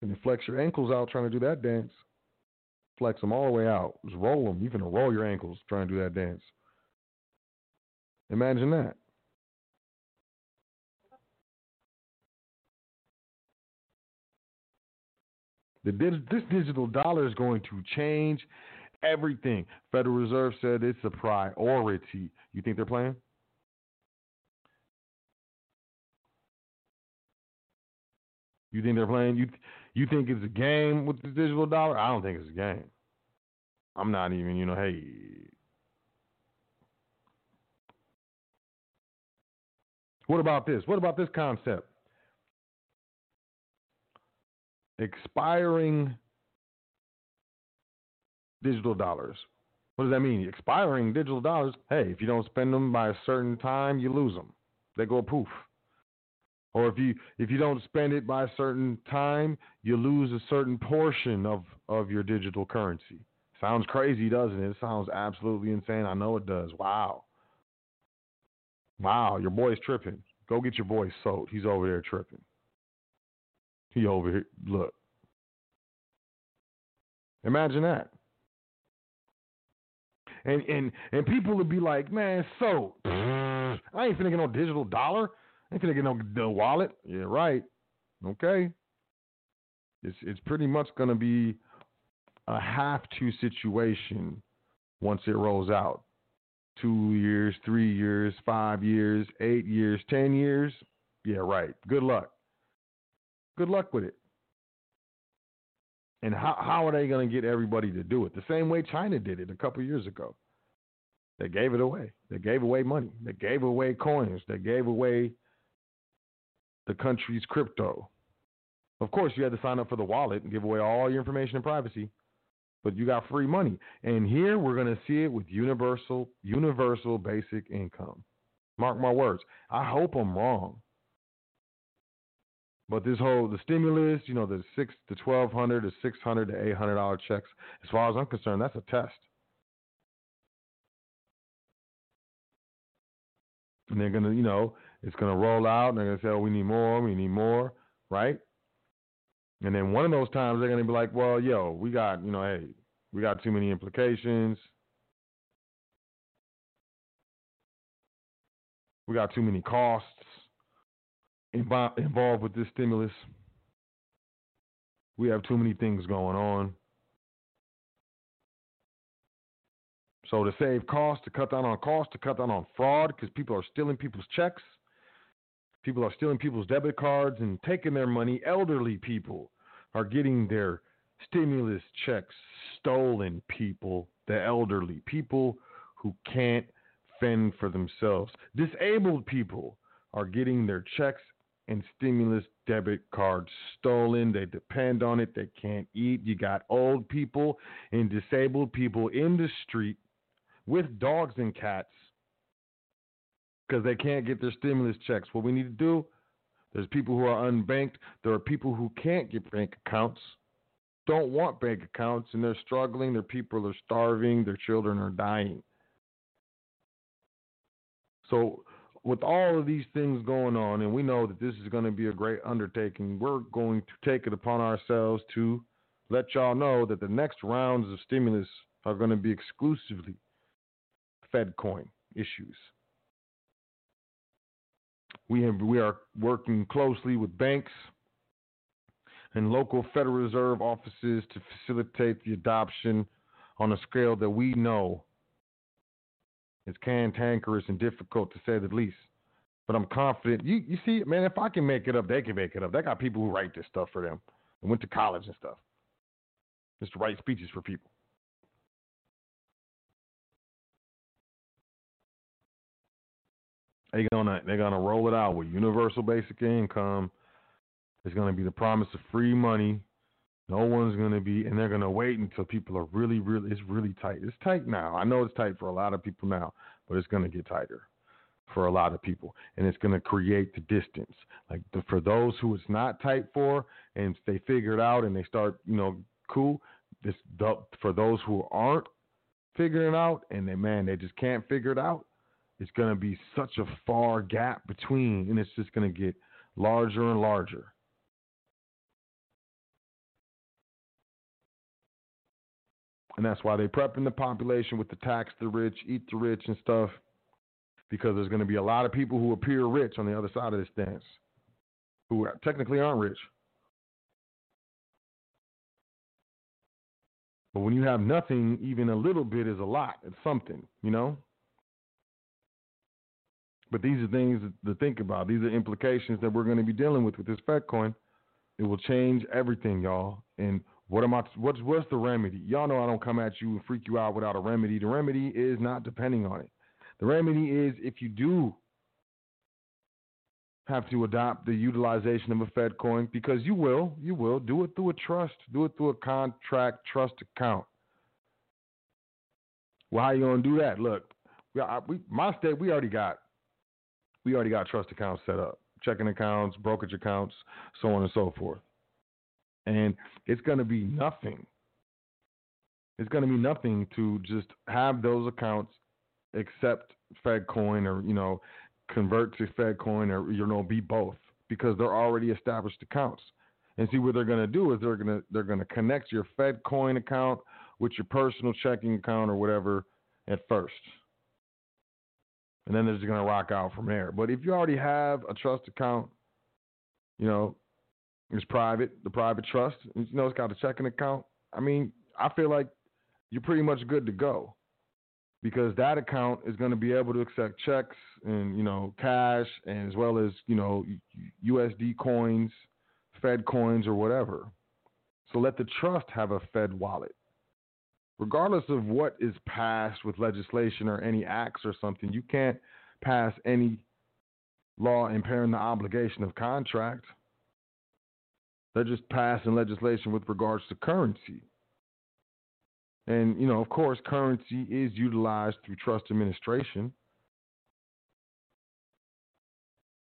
And flex your ankles out trying to do that dance. Flex them all the way out. Just roll them. You're finna roll your ankles trying to do that dance. Imagine that. The, this digital dollar is going to change everything. Federal Reserve said it's a priority. You think they're playing? You think they're playing? You you think it's a game with the digital dollar? I don't think it's a game. I'm not even, you know, hey. What about this? What about this concept? Expiring digital dollars. What does that mean? Expiring digital dollars. Hey, if you don't spend them by a certain time, you lose them. They go poof. Or if you if you don't spend it by a certain time, you lose a certain portion of of your digital currency. Sounds crazy, doesn't it? It sounds absolutely insane. I know it does. Wow. Wow, your boy's tripping. Go get your boy sold. He's over there tripping. He over here. Look. Imagine that. And and and people would be like, man, so I ain't finna get no digital dollar. I ain't finna get no, no wallet. Yeah, right. Okay. It's it's pretty much gonna be a have to situation once it rolls out. Two years, three years, five years, eight years, ten years. Yeah, right. Good luck. Good luck with it. And how, how are they going to get everybody to do it? The same way China did it a couple years ago. They gave it away. They gave away money. They gave away coins. They gave away the country's crypto. Of course, you had to sign up for the wallet and give away all your information and privacy, but you got free money. And here we're going to see it with universal universal basic income. Mark my words. I hope I'm wrong. But this whole the stimulus, you know, the six to twelve hundred to six hundred to eight hundred dollar checks, as far as I'm concerned, that's a test. And they're gonna, you know, it's gonna roll out, and they're gonna say, "Oh, we need more, we need more," right? And then one of those times they're gonna be like, "Well, yo, we got, you know, hey, we got too many implications. We got too many costs invo- involved with this stimulus. We have too many things going on. So to save costs, to cut down on costs, to cut down on fraud, because people are stealing people's checks, people are stealing people's debit cards and taking their money. Elderly people are getting their stimulus checks stolen. People, the elderly people who can't fend for themselves, disabled people are getting their checks and stimulus debit cards stolen. They depend on it. They can't eat. You got old people and disabled people in the street with dogs and cats because they can't get their stimulus checks. What we need to do, there's people who are unbanked. There are people who can't get bank accounts, don't want bank accounts, and they're struggling. Their people are starving. Their children are dying. So with all of these things going on, and we know that this is going to be a great undertaking, we're going to take it upon ourselves to let y'all know that the next rounds of stimulus are going to be exclusively Fed coin issues. We have we are working closely with banks and local Federal Reserve offices to facilitate the adoption on a scale that we know is cantankerous and difficult to say the least. But I'm confident. You you see, man, if I can make it up, they can make it up. They got people who write this stuff for them and went to college and stuff. Just to write speeches for people. They gonna they're gonna roll it out with universal basic income. It's gonna be the promise of free money. No one's gonna be, and they're gonna wait until people are really, really. It's really tight. It's tight now. I know it's tight for a lot of people now, but it's gonna get tighter for a lot of people, and it's gonna create the distance. Like the, for those who it's not tight for, and they figure it out and they start, you know, cool. This for those who aren't figuring out, and they man, they just can't figure it out it's going to be such a far gap between, and it's just going to get larger and larger. And that's why they're prepping the population with the tax the rich, eat the rich, and stuff, because there's going to be a lot of people who appear rich on the other side of this dance who technically aren't rich. But when you have nothing, even a little bit is a lot. It's something, you know? But these are things to think about. These are implications that we're going to be dealing with with this Fed coin. It will change everything, y'all. And what am I? What's what's the remedy? Y'all know I don't come at you and freak you out without a remedy. The remedy is not depending on it. The remedy is if you do have to adopt the utilization of a Fed coin because you will, you will do it through a trust, do it through a contract trust account. Well, how you gonna do that? Look, we, I, we, my state, we already got, we already got trust accounts set up, checking accounts, brokerage accounts, so on and so forth. And it's gonna be nothing. It's gonna be nothing to just have those accounts accept Fed coin or you know convert to Fed coin or you know be both because they're already established accounts. And see what they're going to do is they're going to they're going to connect your Fed coin account with your personal checking account or whatever at first. And then they're just going to rock out from there. But if you already have a trust account, you know, it's private, the private trust, you know, it's got a checking account. I mean, I feel like you're pretty much good to go because that account is going to be able to accept checks and you know cash and as well as you know USD coins, Fed coins or whatever. So let the trust have a Fed wallet. Regardless of what is passed with legislation or any acts or something, you can't pass any law impairing the obligation of contract. They're just passing legislation with regards to currency. And, you know, of course, currency is utilized through trust administration.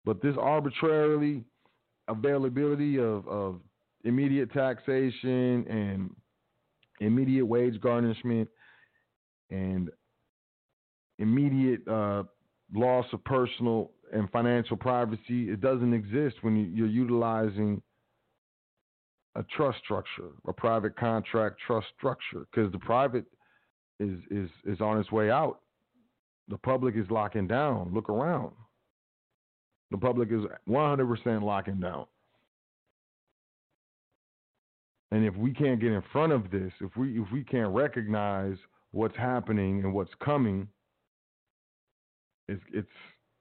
But this arbitrarily availability of, of immediate taxation and immediate wage garnishment and immediate uh, loss of personal and financial privacy, it doesn't exist when you're utilizing a trust structure, a private contract trust structure, because the private is is is on its way out. The public is locking down. Look around. The public is 100% locking down. And if we can't get in front of this, if we if we can't recognize what's happening and what's coming, it's it's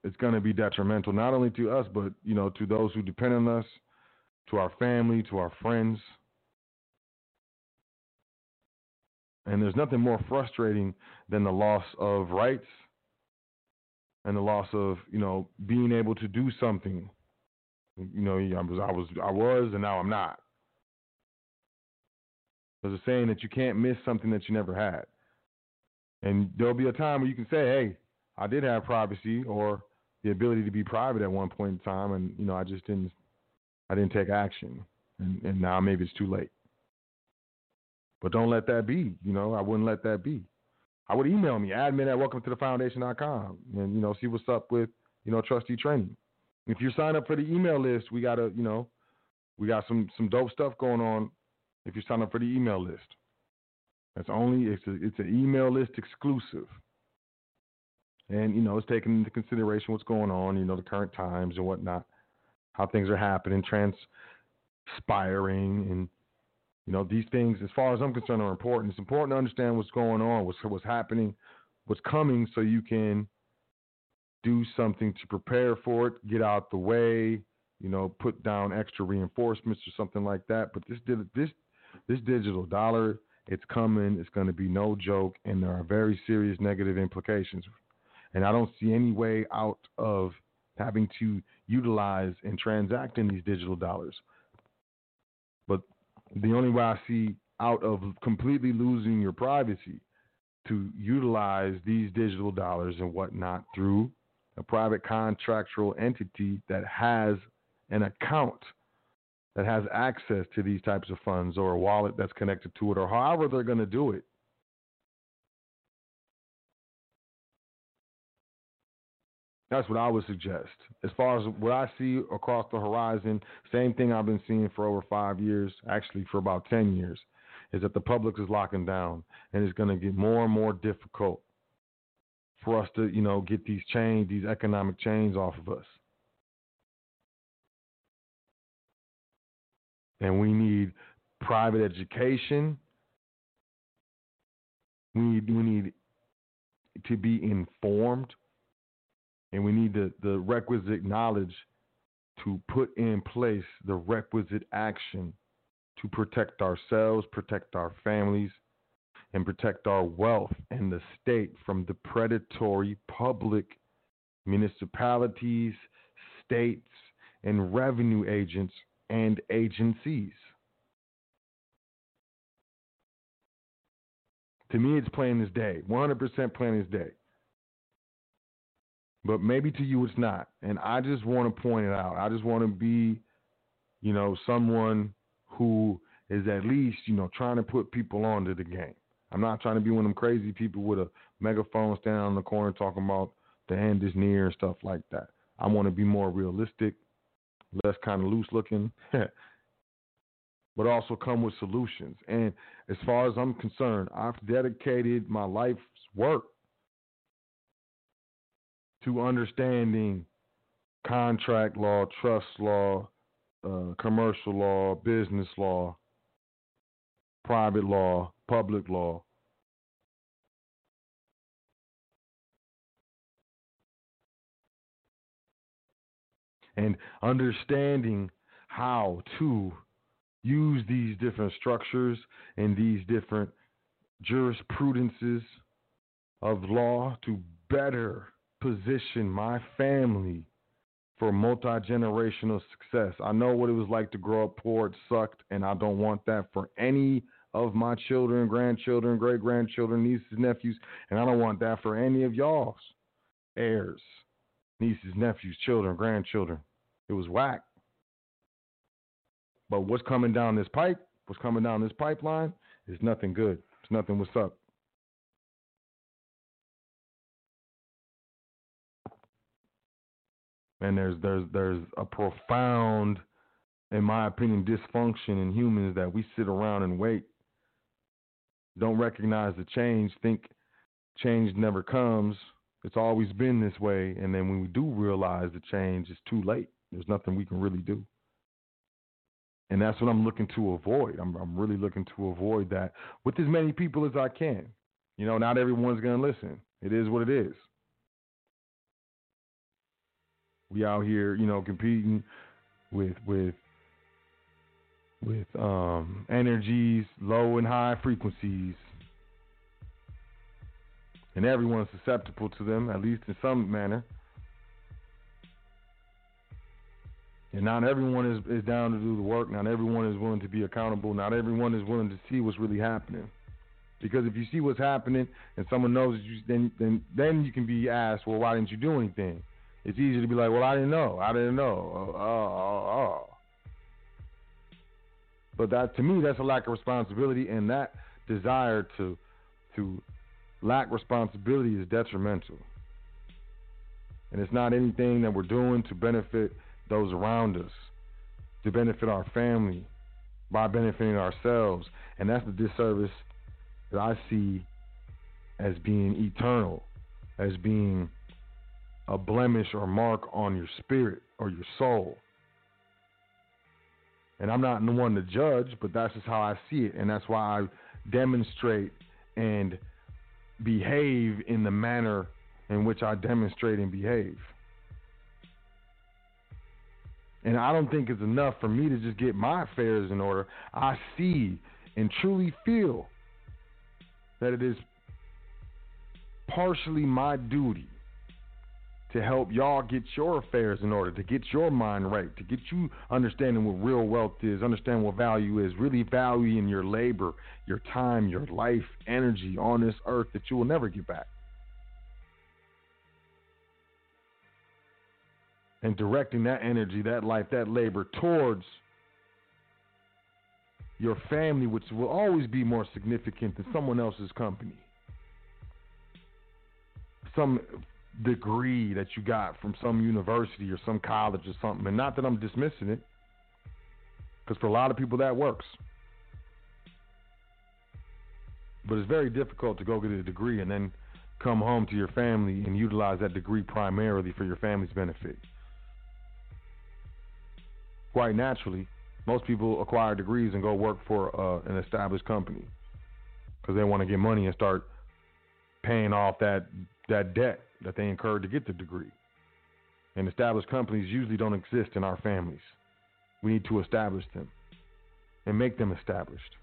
it's going to be detrimental not only to us but you know to those who depend on us to our family, to our friends. And there's nothing more frustrating than the loss of rights and the loss of, you know, being able to do something. You know, I was, I was, I was, and now I'm not. There's a saying that you can't miss something that you never had. And there'll be a time where you can say, hey, I did have privacy or the ability to be private at one point in time, and, you know, I just didn't I didn't take action, and, and now maybe it's too late. But don't let that be. You know, I wouldn't let that be. I would email me, admin at welcome to the foundation.com, and, you know, see what's up with, you know, trustee training. If you sign up for the email list, we got a you know, we got some, some dope stuff going on if you sign up for the email list. That's only, it's, a, it's an email list exclusive. And, you know, it's taking into consideration what's going on, you know, the current times and whatnot how things are happening, transpiring, and you know these things. As far as I'm concerned, are important. It's important to understand what's going on, what's what's happening, what's coming, so you can do something to prepare for it, get out the way, you know, put down extra reinforcements or something like that. But this this this digital dollar, it's coming. It's going to be no joke, and there are very serious negative implications. And I don't see any way out of having to utilize and transact in these digital dollars. But the only way I see out of completely losing your privacy to utilize these digital dollars and whatnot through a private contractual entity that has an account that has access to these types of funds or a wallet that's connected to it or however they're going to do it That's what I would suggest. As far as what I see across the horizon, same thing I've been seeing for over five years, actually for about 10 years, is that the public is locking down and it's going to get more and more difficult for us to, you know, get these chains, these economic chains off of us. And we need private education. We need, we need to be informed and we need the, the requisite knowledge to put in place the requisite action to protect ourselves, protect our families, and protect our wealth and the state from the predatory public municipalities, states, and revenue agents and agencies. To me, it's plain as day, 100% plain as day. But maybe to you, it's not. And I just want to point it out. I just want to be, you know, someone who is at least, you know, trying to put people onto the game. I'm not trying to be one of them crazy people with a megaphone standing on the corner talking about the end is near and stuff like that. I want to be more realistic, less kind of loose looking, but also come with solutions. And as far as I'm concerned, I've dedicated my life's work to understanding contract law, trust law, uh, commercial law, business law, private law, public law. And understanding how to use these different structures and these different jurisprudences of law to better position my family for multi generational success. I know what it was like to grow up poor, it sucked, and I don't want that for any of my children, grandchildren, great grandchildren, nieces, nephews, and I don't want that for any of y'all's heirs, nieces, nephews, children, grandchildren. It was whack. But what's coming down this pipe, what's coming down this pipeline, is nothing good. It's nothing what's up. And there's there's there's a profound, in my opinion, dysfunction in humans that we sit around and wait. Don't recognize the change, think change never comes. It's always been this way, and then when we do realize the change, it's too late. There's nothing we can really do. And that's what I'm looking to avoid. I'm, I'm really looking to avoid that with as many people as I can. You know, not everyone's going to listen. It is what it is. We out here, you know, competing with with with um, energies, low and high frequencies, and everyone's susceptible to them, at least in some manner. And not everyone is, is down to do the work. Not everyone is willing to be accountable. Not everyone is willing to see what's really happening. Because if you see what's happening and someone knows you, then then then you can be asked, well, why didn't you do anything? It's easy to be like, well, I didn't know. I didn't know. Oh, oh, oh. But that to me, that's a lack of responsibility, and that desire to to lack responsibility is detrimental. And it's not anything that we're doing to benefit those around us, to benefit our family, by benefiting ourselves. And that's the disservice that I see as being eternal, as being a blemish or mark on your spirit or your soul. And I'm not the one to judge, but that's just how I see it. And that's why I demonstrate and behave in the manner in which I demonstrate and behave. And I don't think it's enough for me to just get my affairs in order. I see and truly feel that it is partially my duty to help y'all get your affairs in order, to get your mind right, to get you understanding what real wealth is, understand what value is, really valuing your labor, your time, your life, energy on this earth that you will never get back. and directing that energy, that life, that labor towards your family, which will always be more significant than someone else's company. Some degree that you got from some university or some college or something. And not that I'm dismissing it, because for a lot of people that works. But it's very difficult to go get a degree and then come home to your family and utilize that degree primarily for your family's benefit quite naturally, most people acquire degrees and go work for uh, an established company because they want to get money and start paying off that that debt that they incurred to get the degree. And established companies usually don't exist in our families. We need to establish them and make them established.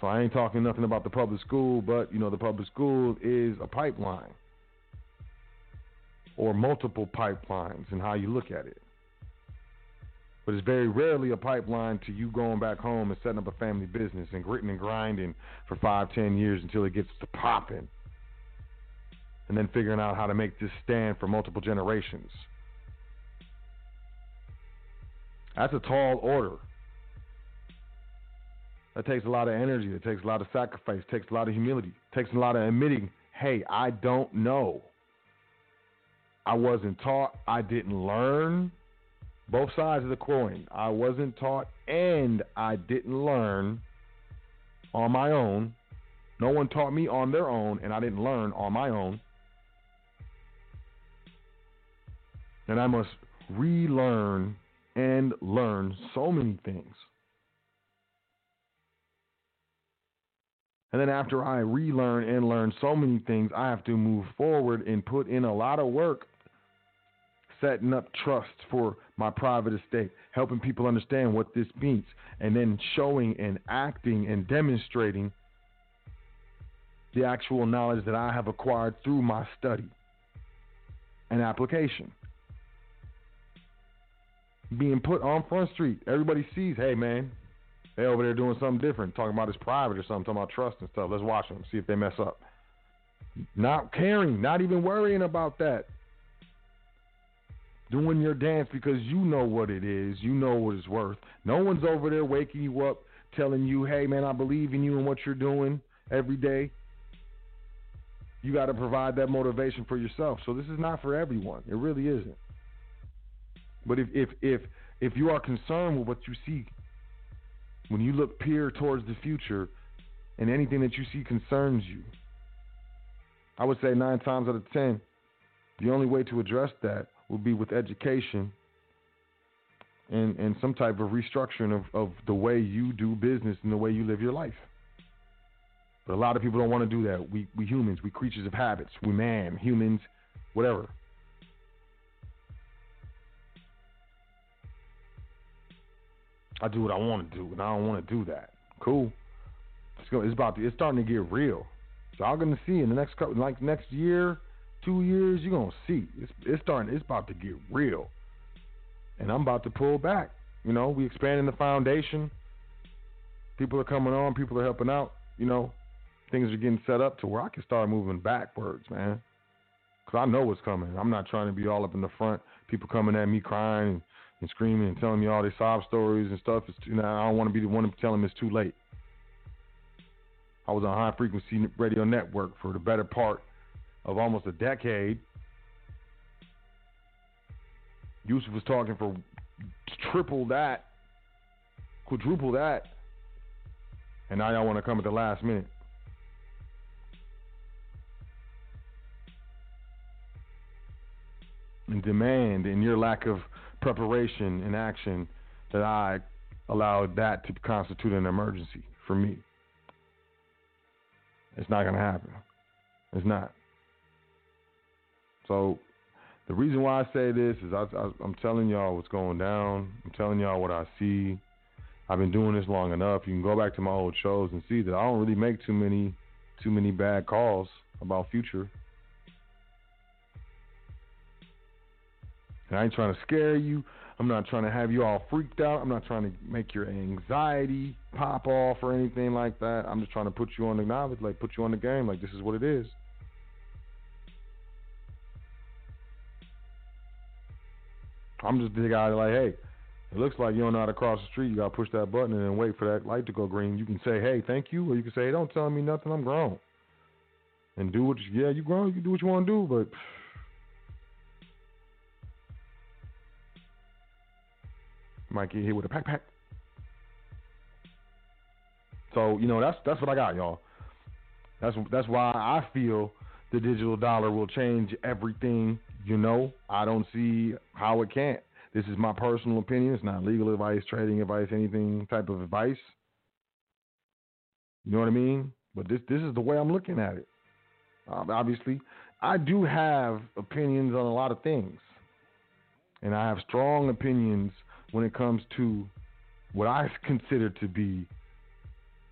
So I ain't talking nothing about the public school, but you know the public school is a pipeline or multiple pipelines and how you look at it. But it's very rarely a pipeline to you going back home and setting up a family business and gritting and grinding for five, ten years until it gets to popping. And then figuring out how to make this stand for multiple generations. That's a tall order. That takes a lot of energy. It takes a lot of sacrifice. It takes a lot of humility. It takes a lot of admitting, hey, I don't know. I wasn't taught. I didn't learn. Both sides of the coin. I wasn't taught and I didn't learn on my own. No one taught me on their own, and I didn't learn on my own. And I must relearn and learn so many things. And then after I relearn and learn so many things, I have to move forward and put in a lot of work setting up trust for my private estate, helping people understand what this means, and then showing and acting and demonstrating the actual knowledge that I have acquired through my study and application. Being put on Front Street, everybody sees, hey man, they over there doing something different, talking about it's private or something, talking about trust and stuff. Let's watch them, see if they mess up. Not caring, not even worrying about that doing your dance because you know what it is, you know what it's worth. No one's over there waking you up, telling you, "Hey, man, I believe in you and what you're doing every day." You got to provide that motivation for yourself. So this is not for everyone. It really isn't. But if if if if you are concerned with what you see, when you look peer towards the future, and anything that you see concerns you, I would say nine times out of ten, the only way to address that will be with education and, and some type of restructuring of, of the way you do business and the way you live your life. But a lot of people don't want to do that. We we humans, we creatures of habits. We man, humans, whatever. I do what I want to do, and I don't want to do that. Cool. It's, going, it's about to, it's starting to get real. So I'm gonna see in the next couple, like next year, two years, you're gonna see. It's it's starting. It's about to get real, and I'm about to pull back. You know, we expanding the foundation. People are coming on. People are helping out. You know, things are getting set up to where I can start moving backwards, man. Cause I know what's coming. I'm not trying to be all up in the front. People coming at me crying and, and screaming and telling me all these sob stories and stuff. It's you know, I don't want to be the one to tell them it's too late. I was on High Frequency Radio Network for the better part of almost a decade. Yusuf was talking for triple that, quadruple that, and now y'all want to come at the last minute. And demand in your lack of preparation and action that I allowed that to constitute an emergency for me. It's not going to happen. It's not. So the reason why I say this is I, am telling y'all what's going down. I'm telling y'all what I see. I've been doing this long enough. You can go back to my old shows and see that I don't really make too many too many bad calls about future. And I ain't trying to scare you. I'm not trying to have you all freaked out. I'm not trying to make your anxiety pop off or anything like that. I'm just trying to put you on the knowledge, like put you on the game, like this is what it is. I'm just the guy like, hey, it looks like you don't know how to cross the street. You got to push that button and then wait for that light to go green. You can say, hey, thank you, or you can say, hey, don't tell me nothing. I'm grown. And do what you, yeah, you grown. You can do what you want to do, but might get hit with a pack pack. So you know that's that's what I got, y'all. That's that's why I feel the digital dollar will change everything you know, I don't see how it can't. This is my personal opinion. It's not legal advice, trading advice, anything type of advice. You know what I mean? But this this is the way I'm looking at it. Um, obviously, I do have opinions on a lot of things, and I have strong opinions when it comes to what I consider to be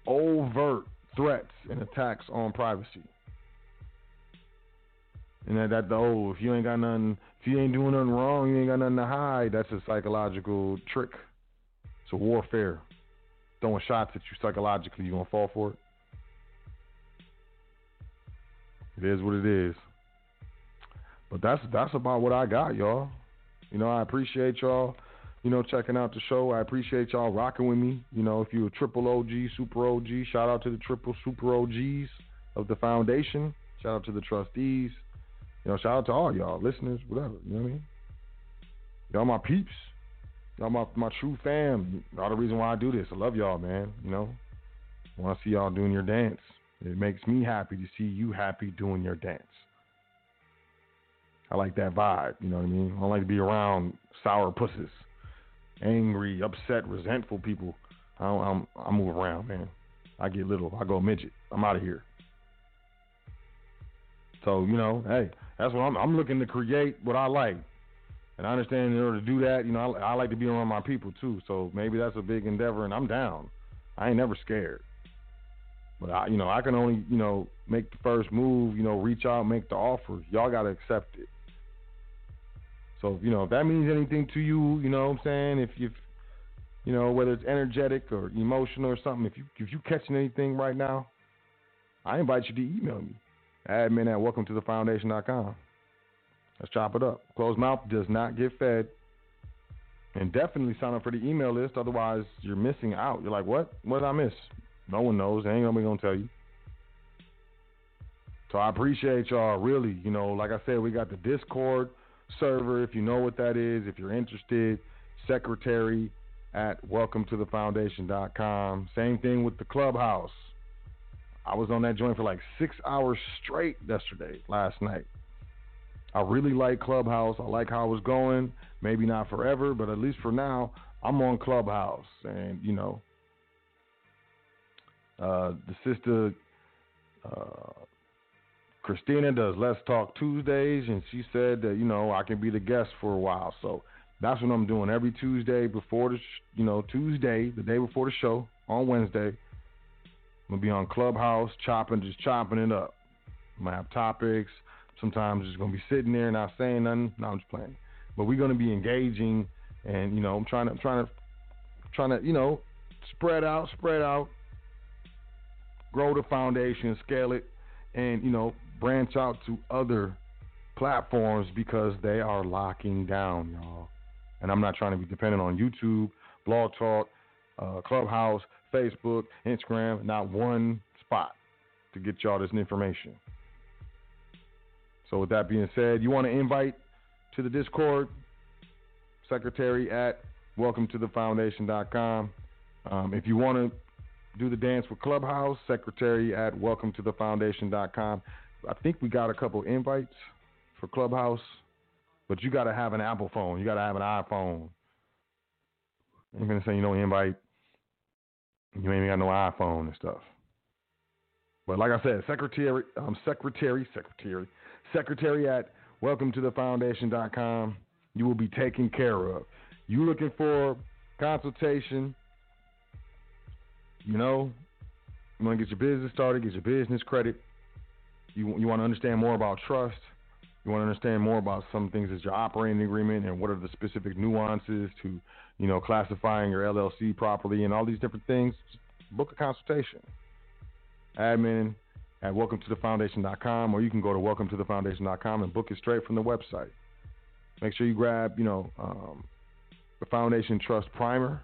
overt threats and attacks on privacy. And that, that the oh, if you ain't got nothing, if you ain't doing nothing wrong, you ain't got nothing to hide. That's a psychological trick. It's a warfare. Throwing shots at you psychologically, you gonna fall for it. It is what it is. But that's that's about what I got, y'all. You know, I appreciate y'all, you know, checking out the show. I appreciate y'all rocking with me. You know, if you're a triple OG, super OG, shout out to the triple super OGs of the foundation. Shout out to the trustees. You know, shout out to all y'all listeners, whatever. You know what I mean? Y'all my peeps. Y'all my my true fam. All the reason why I do this. I love y'all, man. You know, I want to see y'all doing your dance. It makes me happy to see you happy doing your dance. I like that vibe. You know what I mean? I don't like to be around sour pusses, angry, upset, resentful people. I I'm I move around, man. I get little. I go midget. I'm out of here. So you know, hey, that's what I'm. I'm looking to create what I like, and I understand in order to do that, you know, I, I like to be around my people too. So maybe that's a big endeavor, and I'm down. I ain't never scared. But I, you know, I can only, you know, make the first move. You know, reach out, make the offer. Y'all gotta accept it. So you know, if that means anything to you, you know what I'm saying. If you, you know, whether it's energetic or emotional or something, if you if you catching anything right now, I invite you to email me admin at welcome to the. Let's chop it up. Closed mouth does not get fed. And definitely sign up for the email list, otherwise you're missing out. You're like, what? What did I miss? No one knows. Ain't nobody gonna tell you. So I appreciate y'all really. You know, like I said, we got the Discord server. If you know what that is, if you're interested, secretary at welcome to the foundation.com. Same thing with the clubhouse. I was on that joint for like six hours straight yesterday, last night. I really like Clubhouse. I like how it's going. Maybe not forever, but at least for now, I'm on Clubhouse. And, you know, uh, the sister uh, Christina does Let's Talk Tuesdays, and she said that, you know, I can be the guest for a while. So that's what I'm doing every Tuesday before the, sh- you know, Tuesday, the day before the show on Wednesday. I'm gonna be on Clubhouse, chopping, just chopping it up. I'm gonna have topics. Sometimes just gonna be sitting there not saying nothing. No, I'm just playing. But we're gonna be engaging, and you know, I'm trying to, I'm trying to, trying to, you know, spread out, spread out, grow the foundation, scale it, and you know, branch out to other platforms because they are locking down, y'all. And I'm not trying to be dependent on YouTube, Blog Talk, uh, Clubhouse, Facebook, Instagram, not one spot to get y'all this information. So, with that being said, you want to invite to the Discord, secretary at welcome to the foundation.com. Um, if you want to do the dance with Clubhouse, secretary at welcome to the foundation.com. I think we got a couple invites for Clubhouse, but you got to have an Apple phone. You got to have an iPhone. I'm to say you know invite you ain't even got no iPhone and stuff. But like I said, secretary, um, secretary, secretary, secretary at welcome to the foundation.com. You will be taken care of. You looking for consultation? You know, you want to get your business started, get your business credit. You you want to understand more about trust. You want to understand more about some things as your operating agreement and what are the specific nuances to you know, classifying your LLC properly and all these different things, book a consultation. Admin at welcome to the foundation.com or you can go to welcome to the foundation.com and book it straight from the website. Make sure you grab, you know, um, the Foundation Trust Primer,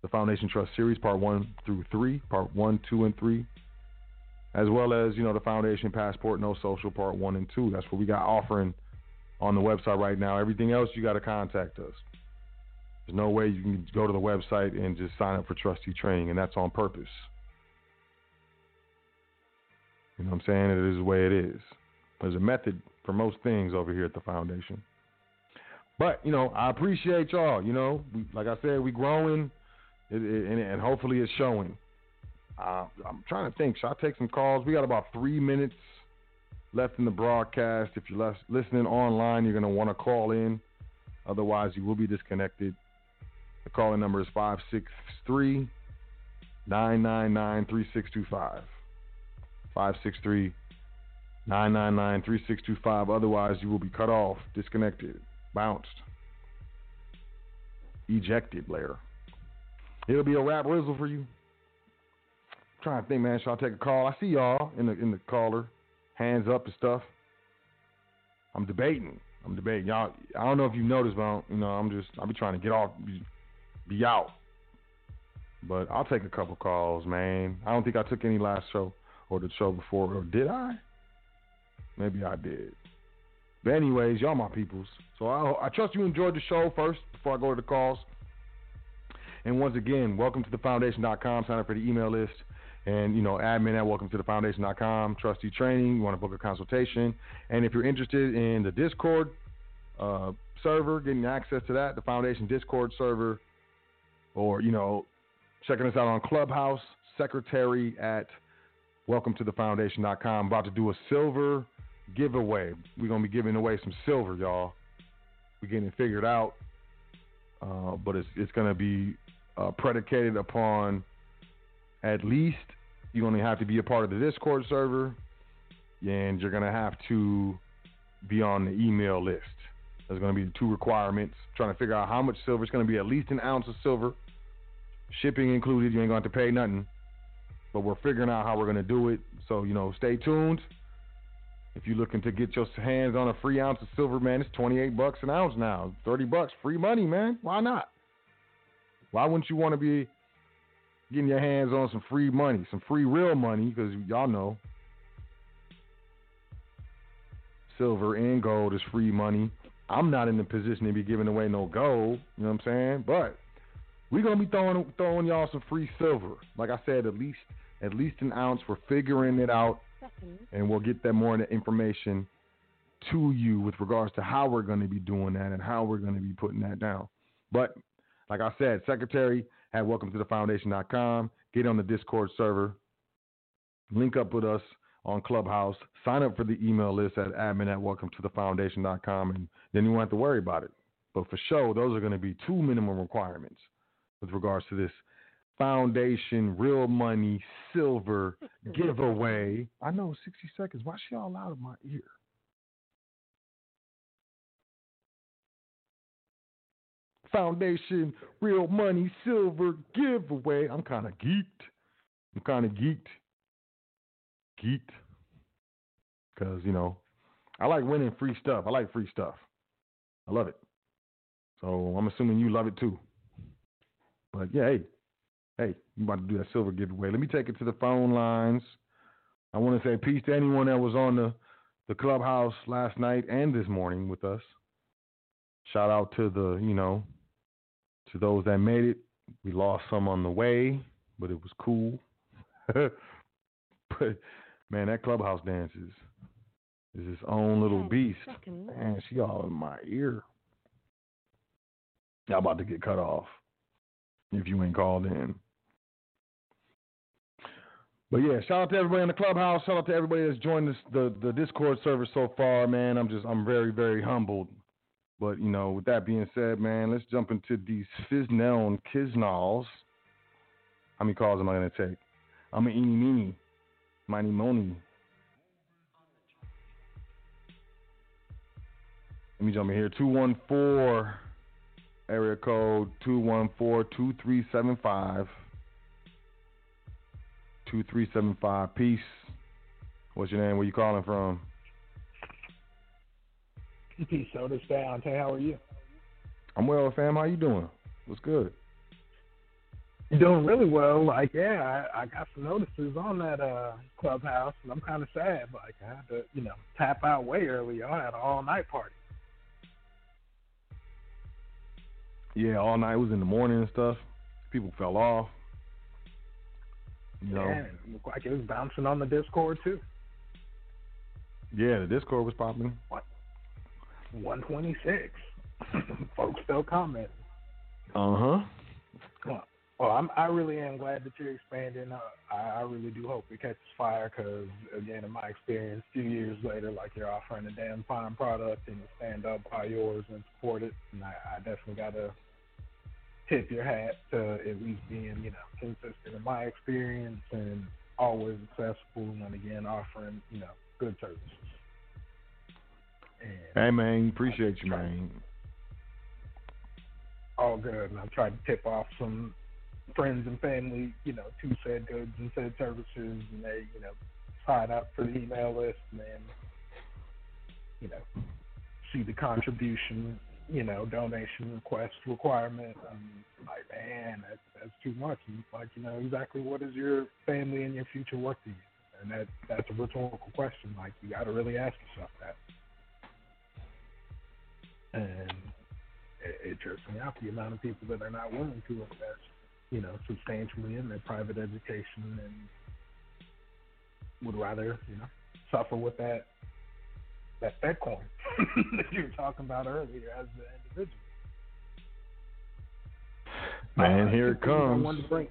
the Foundation Trust Series, Part 1 through 3, Part 1, 2, and 3, as well as, you know, the Foundation Passport No Social, Part 1 and 2. That's what we got offering on the website right now. Everything else, you got to contact us. There's no way you can go to the website and just sign up for trustee training, and that's on purpose. You know what I'm saying? It is the way it is. There's a method for most things over here at the foundation. But you know, I appreciate y'all. You know, we, like I said, we growing, it, it, and, and, hopefully it's showing. Uh, I'm trying to think. Should I take some calls? We got about three minutes left in the broadcast. If you're listening online, you're gonna want to call in. Otherwise, you will be disconnected. The calling number is 563 999 3625. 563 999-3625. Otherwise, you will be cut off, disconnected, bounced, ejected, Blair. It'll be a rap rizzle for you. Trying to think, man. Should I take a call? I see y'all in the in the caller, hands up and stuff. I'm debating. I'm debating. Y'all, I don't know if you noticed, but you know, I'm just I'll be trying to get off, be, be out. But I'll take a couple calls, man. I don't think I took any last show or the show before, or did I? Maybe I did. But anyways, y'all my peoples. So I, I trust you enjoyed the show first before I go to the calls. And once again, welcome to the foundation.com. Sign up for the email list. And, you know, admin at welcome to the foundation.com. Trustee training. You want to book a consultation. And if you're interested in the Discord uh, server, getting access to that, the foundation Discord server, or, you know, checking us out on Clubhouse, secretary at welcome to the foundation.com. About to do a silver giveaway. We're going to be giving away some silver, y'all. We're getting it figured out. Uh, but it's, it's going to be uh, predicated upon at least you're going to have to be a part of the Discord server, and you're going to have to be on the email list. There's going to be the two requirements. Trying to figure out how much silver. It's going to be at least an ounce of silver, shipping included. You ain't going to have to pay nothing. But we're figuring out how we're going to do it. So, you know, stay tuned. If you're looking to get your hands on a free ounce of silver, man, it's 28 bucks an ounce now. 30 bucks, free money, man. Why not? Why wouldn't you want to be getting your hands on some free money, some free real money? Because y'all know silver and gold is free money. I'm not in the position to be giving away no gold. You know what I'm saying? But we're gonna be throwing throwing y'all some free silver. Like I said, at least at least an ounce. We're figuring it out and we'll get that more information to you with regards to how we're going to be doing that and how we're going to be putting that down. But like I said, secretary at welcome to the foundation.com. Get on the Discord server. Link up with us on Clubhouse. Sign up for the email list at admin at welcome to the foundation.com and then you won't have to worry about it. But for sure, those are going to be two minimum requirements with regards to this foundation real money silver giveaway. I know 60 seconds. Why she all out of my ear? Foundation real money silver giveaway. I'm kind of geeked. I'm kind of geeked. Geeked. Because, you know, I like winning free stuff. I like free stuff. I love it. So I'm assuming you love it too. But yeah, hey, hey, you about to do that silver giveaway. Let me take it to the phone lines. I want to say peace to anyone that was on the, the clubhouse last night and this morning with us. Shout out to the, you know, to those that made it. We lost some on the way, but it was cool. but man, that clubhouse dance is is its own little beast. Man, she all in my ear. Y'all about to get cut off if you ain't called in. But yeah, shout out to everybody in the clubhouse. Shout out to everybody that's joined this, the the Discord server so far, man. I'm just I'm very very humbled. But you know, with that being said, man, let's jump into these Fiznell and. How many calls am I gonna take? I'm an eeny meeny, miny mony. Let me jump in here. Two one four area code two one four two three seven five. 2375. Peace. What's your name? Where you calling from? Peace, Soda Dante. How are you? I'm well, fam. How you doing? What's good? Doing really well. Like, yeah, I, I got some notices on that uh clubhouse, and I'm kind of sad. Like, I had to, you know, tap out way early. I had an all night party. Yeah, all night. It was in the morning and stuff. People fell off. You know, Yeah, it looked like it was bouncing on the Discord too. yeah, the Discord was popping. 126. Folks still commenting. Uh huh. Well, well, I'm, I really am glad that you're expanding. Uh, I, I really do hope it catches fire because, again, in my experience, a few years later, like you're offering a damn fine product and you stand up by yours and support it. And I, I definitely got to tip your hat to at least being, you know, consistent in my experience and always accessible. And again, offering, you know, good services. Hey man, appreciate you, man. all good. And I tried to tip off some friends and family, you know, to said goods and said services, and they, you know, sign up for the email list and then, you know, see the contribution, you know, donation request requirement. I'm like, man, that's that's too much. And it's like, you know, exactly what is your family and your future worth to you? And that that's a rhetorical question. Like, you got to really ask yourself that. And it, it trips me out the amount of people that are not willing to invest, you know, substantially in their private education and would rather, you know, suffer with that that Fed coin that you were talking about earlier as the individual. Man, Uh, here it comes. wanted to bring-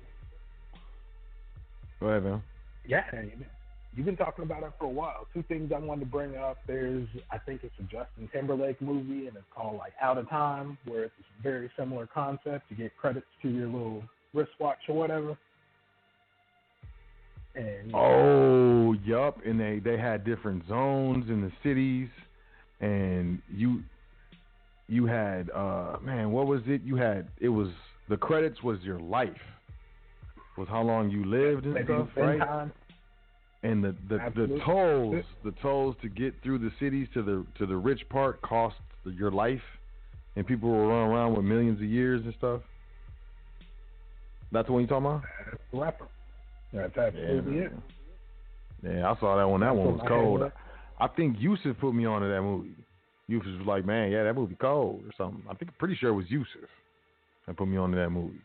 Go ahead, man. Yeah, been- you've been talking about it for a while. Two things I wanted to bring up. There's, I think it's a Justin Timberlake movie, and it's called like Out of Time, where it's a very similar concept. You get credits to your little wristwatch or whatever. And Oh, yup. And they they had different zones in the cities, and you you had uh man, what was it? You had it was the credits was your life, was how long you lived and maybe stuff, right? time. And the the, the tolls the tolls to get through the cities to the to the rich part cost your life, and people will run around with millions of years and stuff. That's the one you talking about? That's the rapper. That's absolutely Yeah, it. Yeah, I saw that one. That That's one was cold. I think Yusuf put me on onto that movie. Yusuf was like, man, yeah, that movie cold or something. I think pretty sure it was Yusuf that put me on onto that movie.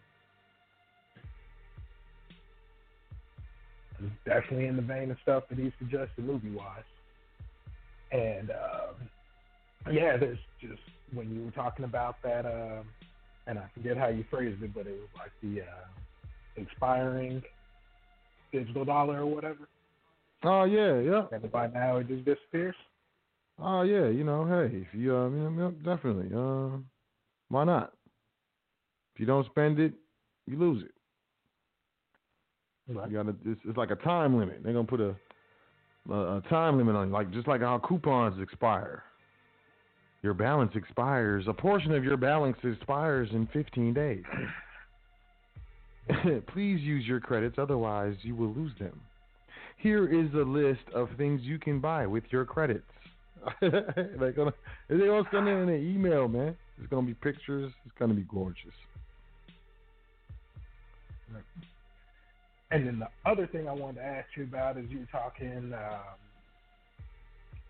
It's definitely in the vein of stuff that he suggested movie wise. And um, yeah, there's just when you were talking about that, um, and I forget how you phrased it, but it was like the uh, expiring digital dollar or whatever, Oh yeah, yeah. and by now it just disappears. Oh yeah, you know, hey, if you uh, you know, definitely, uh, why not? If you don't spend it, you lose it. Right. You gotta. It's, it's like a time limit. They're gonna put a, a a time limit on you, like just like how coupons expire. Your balance expires. A portion of your balance expires in 15 days. Please use your credits, otherwise you will lose them. Here is a list of things you can buy with your credits. They're gonna, they're gonna send it in an email, man. It's gonna be pictures. It's gonna be gorgeous. And then the other thing I wanted to ask you about is you were talking, um,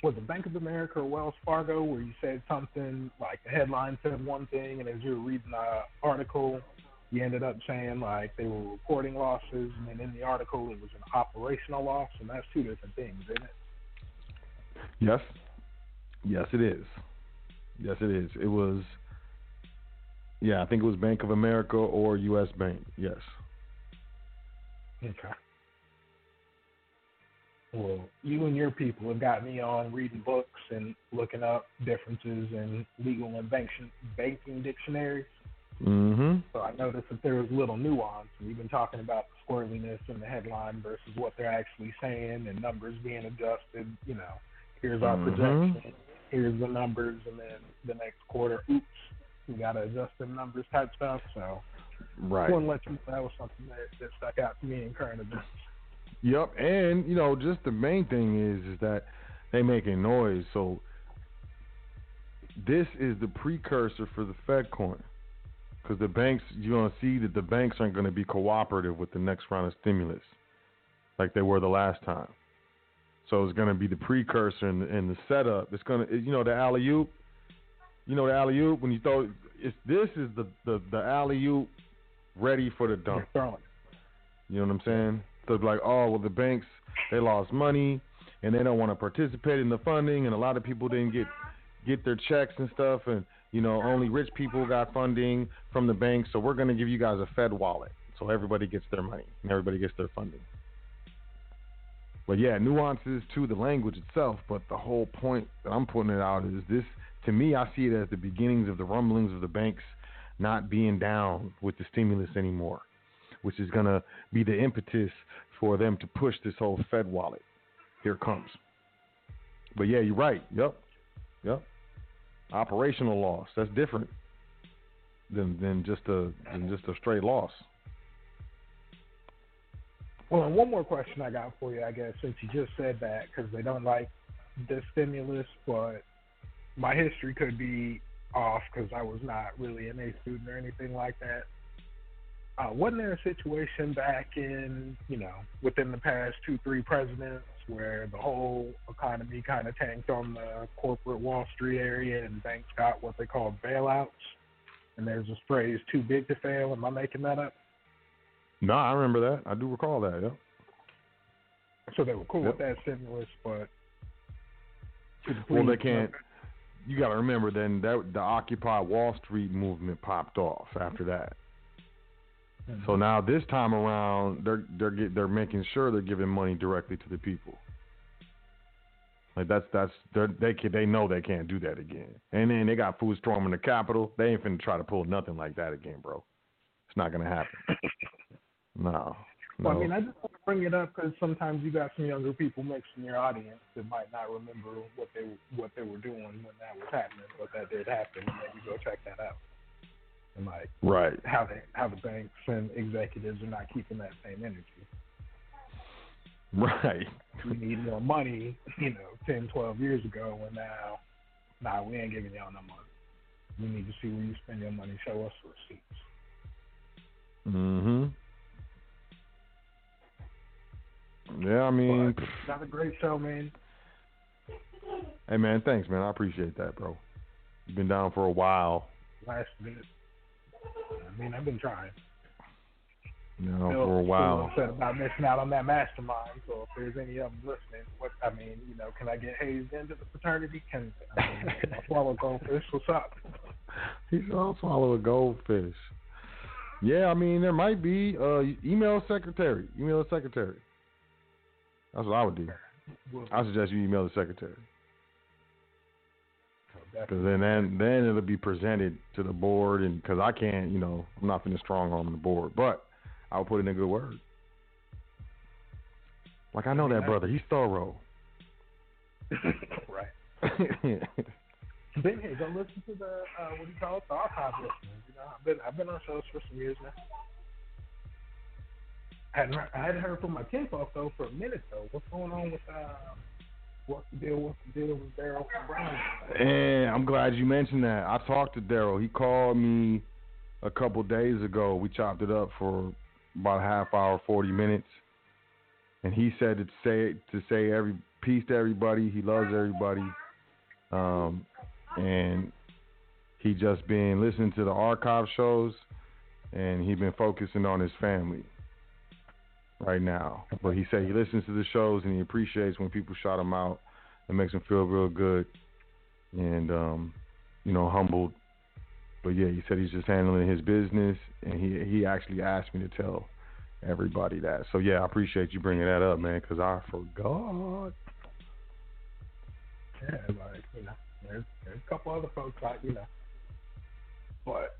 was it Bank of America or Wells Fargo, where you said something like the headline said one thing, and as you were reading the article, you ended up saying like they were reporting losses, and then in the article it was an operational loss, and that's two different things, isn't it? Yes. Yes, it is. Yes, it is. It was. Yeah, I think it was Bank of America or U.S. Bank. Yes. Okay. Well, you and your people have got me on reading books and looking up differences in legal and banking, banking dictionaries. Mm-hmm. So I noticed that there was little nuance. You've been talking about the squirreliness in the headline versus what they're actually saying and numbers being adjusted. You know, here's our Mhm. projection, here's the numbers, and then the next quarter, oops, we got to adjust the numbers type stuff. So Right. To let you know that was something that, that stuck out to me in current events. Yep, and you know, just the main thing is is that they making noise. So this is the precursor for the Fed coin, because the banks you're gonna see that the banks aren't gonna be cooperative with the next round of stimulus, like they were the last time. So it's gonna be the precursor and the, and the setup. It's gonna, you know, the alley oop. You know the alley oop when you throw. It's this is the the the alley oop ready for the dump. You know what I'm saying? So it's like, oh, well, the banks they lost money and they don't want to participate in the funding, and a lot of people didn't get get their checks and stuff, and you know, only rich people got funding from the banks. So we're going to give you guys a Fed wallet, so everybody gets their money and everybody gets their funding. But yeah, nuances to the language itself. But the whole point that I'm putting it out is this. To me, I see it as the beginnings of the rumblings of the banks not being down with the stimulus anymore which is going to be the impetus for them to push this whole Fed wallet. Here comes. But yeah, you're right. Yep. Yep. Operational loss. That's different than than just a than just a straight loss. Well, and one more question I got for you, I guess, since you just said that, because they don't like the stimulus, but my history could be off because I was not really an A student or anything like that. Uh, wasn't there a situation back in, you know, within the past two, three presidents where the whole economy kind of tanked on the corporate Wall Street area and banks got what they called bailouts? And there's this phrase, too big to fail. Am I making that up? No, I remember that. I do recall that. Yep. So they were cool Yep. with that stimulus, but. Well, they can't. You got to remember then that the Occupy Wall Street movement popped off after that. Mm-hmm. So now this time around, they're they're get, they're making sure they're giving money directly to the people. Like that's that's they're, they can they know they can't do that again. And then they got food storming the Capitol. They ain't finna try to pull nothing like that again, bro. It's not gonna happen. no. Well, no. I mean, I just want to bring it up because sometimes you got some younger people mixed in your audience that might not remember what they what they were doing when that was happening, but that did happen, and maybe go check that out. And like right. how they how the banks and executives are not keeping that same energy. Right. We need more money, you know, 10, 12 years ago, and now, nah, we ain't giving y'all no money. We need to see where you spend your money. Show us receipts. Mm Mhm. Yeah, I mean, But not a great show, man. hey man, thanks man. I appreciate that, bro. You've been down for a while. Last minute. I mean, I've been trying. You know, for a while. Upset about missing out on that mastermind. So if there's any of them listening, what I mean, you know, can I get hazed into the fraternity? Can I mean, swallow goldfish? What's up? He said, I'll swallow a goldfish. Yeah, I mean, there might be. Uh, email secretary. Email secretary. That's what I would do. I suggest you email the secretary. Because then, then, then it'll be presented to the board, and because I can't, you know, I'm not finna strong arm the board, but I'll put in a good word. Like I know that brother, he's thorough. right. Been here. Go listen to the uh, what do you call it? The archive listeners. You know, I've been I've been on shows for some years now. Hadn't I hadn't heard from my kinfolk though for a minute though. What's going on with uh, what's the deal? What's the deal with Daryl Brown? And I'm glad you mentioned that. I talked to Daryl. He called me a couple days ago. We chopped it up for about a half hour, 40 minutes. And he said to say to say every peace to everybody. He loves everybody. Um, and he just been listening to the archive shows, and he been focusing on his family right now. But he said he listens to the shows and he appreciates when people shout him out. It makes him feel real good and um, you know, humbled. But yeah, he said he's just handling his business, and he he actually asked me to tell everybody that. So yeah, I appreciate you bringing that up, man, because I forgot. Yeah, like you know, there's there's a couple other folks like you know, but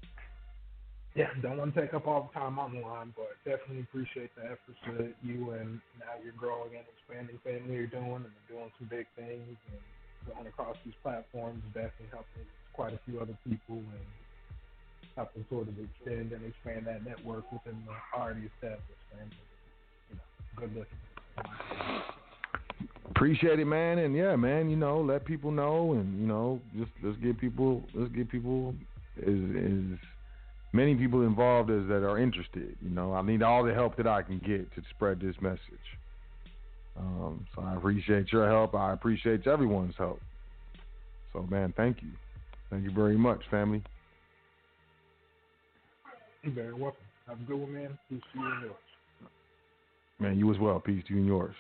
yeah, don't want to take up all the time on the line, but definitely appreciate the efforts that you and now you're growing and expanding family you're doing and doing some big things and going across these platforms and definitely helping quite a few other people and helping sort of extend and expand that network within the already established family. You know, good looking. Appreciate it, man, and yeah, man, you know, let people know, and you know, just let's get people, let's get people as as many people involved as that are interested. You know, I need all the help that I can get to spread this message. Um, so I appreciate your help. I appreciate everyone's help. So, man, thank you, thank you very much, family. You're very welcome. Have a good one, man. Peace to you and yours. Man, you as well. Peace to you and yours.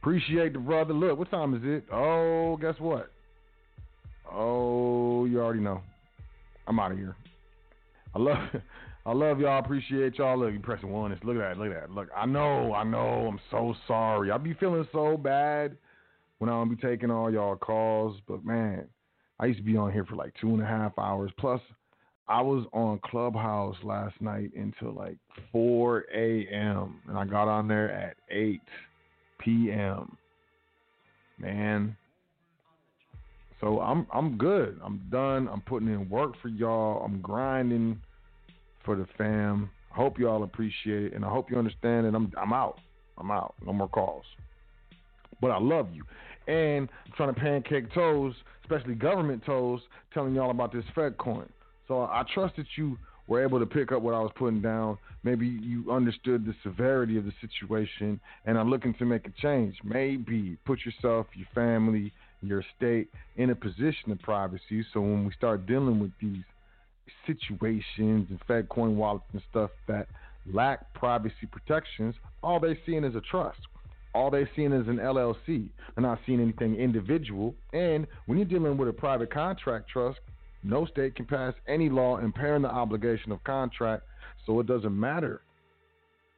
Appreciate the brother. Look, what time is it? Oh, guess what? Oh, you already know. I'm out of here. I love I love y'all. Appreciate y'all. Look, you pressing one. It's, look at that. Look at that. Look, I know. I know. I'm so sorry. I be feeling so bad when I don't be taking all y'all calls. But man, I used to be on here for like two and a half hours. Plus, I was on Clubhouse last night until like 4 a.m. and I got on there at 8 p.m. Man. So I'm I'm good. I'm done. I'm putting in work for y'all. I'm grinding for the fam. I hope y'all appreciate it, and I hope you understand that I'm I'm out. I'm out. No more calls. But I love you. And I'm trying to pancake toes, especially government toes, telling y'all about this Fed coin. So I trust that you were able to pick up what I was putting down. Maybe you understood the severity of the situation and are looking to make a change. Maybe put yourself, your family, your state in a position of privacy. So when we start dealing with these situations and Fed coin wallets and stuff that lack privacy protections, all they're seeing is a trust. All they're seeing is an LLC. They're not seeing anything individual. And when you're dealing with a private contract trust, no state can pass any law impairing the obligation of contract, so it doesn't matter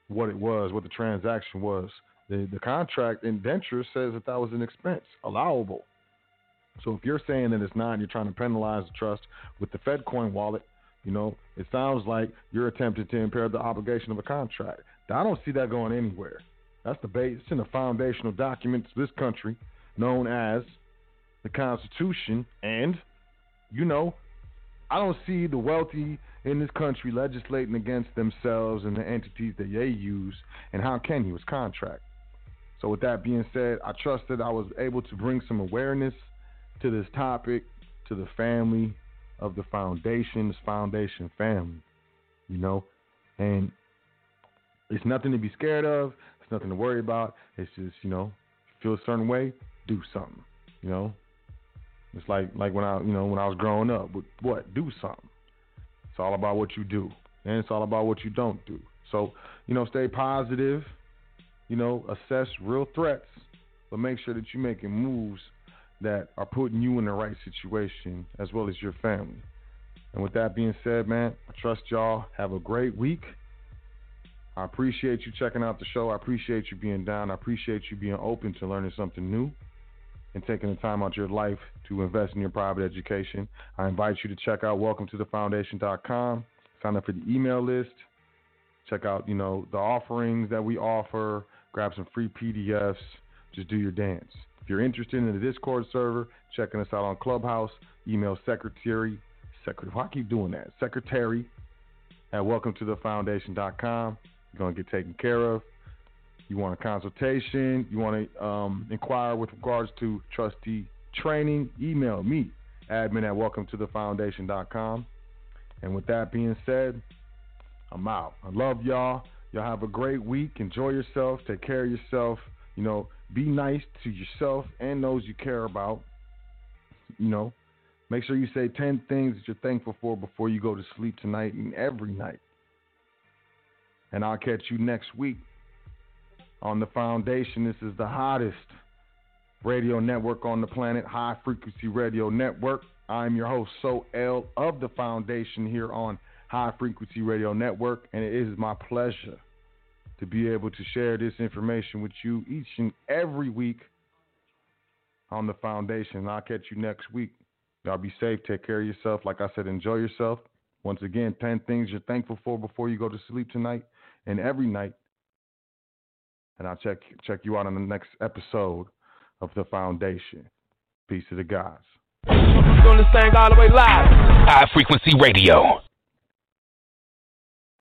what it was, what the transaction was. The, the contract indenture says that that was an expense, allowable. So if you're saying that it's not, and you're trying to penalize the trust with the FedCoin wallet, you know, it sounds like you're attempting to impair the obligation of a contract. I don't see that going anywhere. That's the base. It's in the foundational documents of this country, known as the Constitution, and you know, I don't see the wealthy in this country legislating against themselves and the entities that they use. And how can you? It's contract. So, with that being said, I trust that I was able to bring some awareness to this topic, to the family of the foundation, this foundation family, you know, and it's nothing to be scared of. It's nothing to worry about. It's just, you know, feel a certain way, do something, you know. It's like like when I you know when I was growing up. But what? Do something. It's all about what you do, and it's all about what you don't do. So you know, stay positive. You know, assess real threats, but make sure that you're making moves that are putting you in the right situation as well as your family. And with that being said, man, I trust y'all. Have a great week. I appreciate you checking out the show. I appreciate you being down. I appreciate you being open to learning something new and taking the time out of your life to invest in your private education. I invite you to check out welcome to the foundation.com, sign up for the email list, check out, you know, the offerings that we offer, grab some free PDFs, just do your dance. If you're interested in the Discord server, checking us out on Clubhouse, email secretary, secretary, why keep doing that? Secretary at welcome to the foundation.com. You're going to get taken care of you want a consultation, you want to um, inquire with regards to trustee training, email me, admin at welcome to the foundation.com. And with that being said, I'm out. I love y'all. Y'all have a great week. Enjoy yourself. Take care of yourself. You know, be nice to yourself and those you care about. You know, make sure you say 10 things that you're thankful for before you go to sleep tonight and every night. And I'll catch you next week on the foundation. This is the hottest radio network on the planet, High Frequency Radio Network. I'm your host, Sot El of the foundation here on High Frequency Radio Network, and it is my pleasure to be able to share this information with you each and every week on the foundation. I'll catch you next week. Y'all be safe. Take care of yourself. Like I said, enjoy yourself. Once again, 10 things you're thankful for before you go to sleep tonight and every night and I'll check check you out on the next episode of the Foundation. Peace to the gods. Doing this thing all the way live. High frequency radio.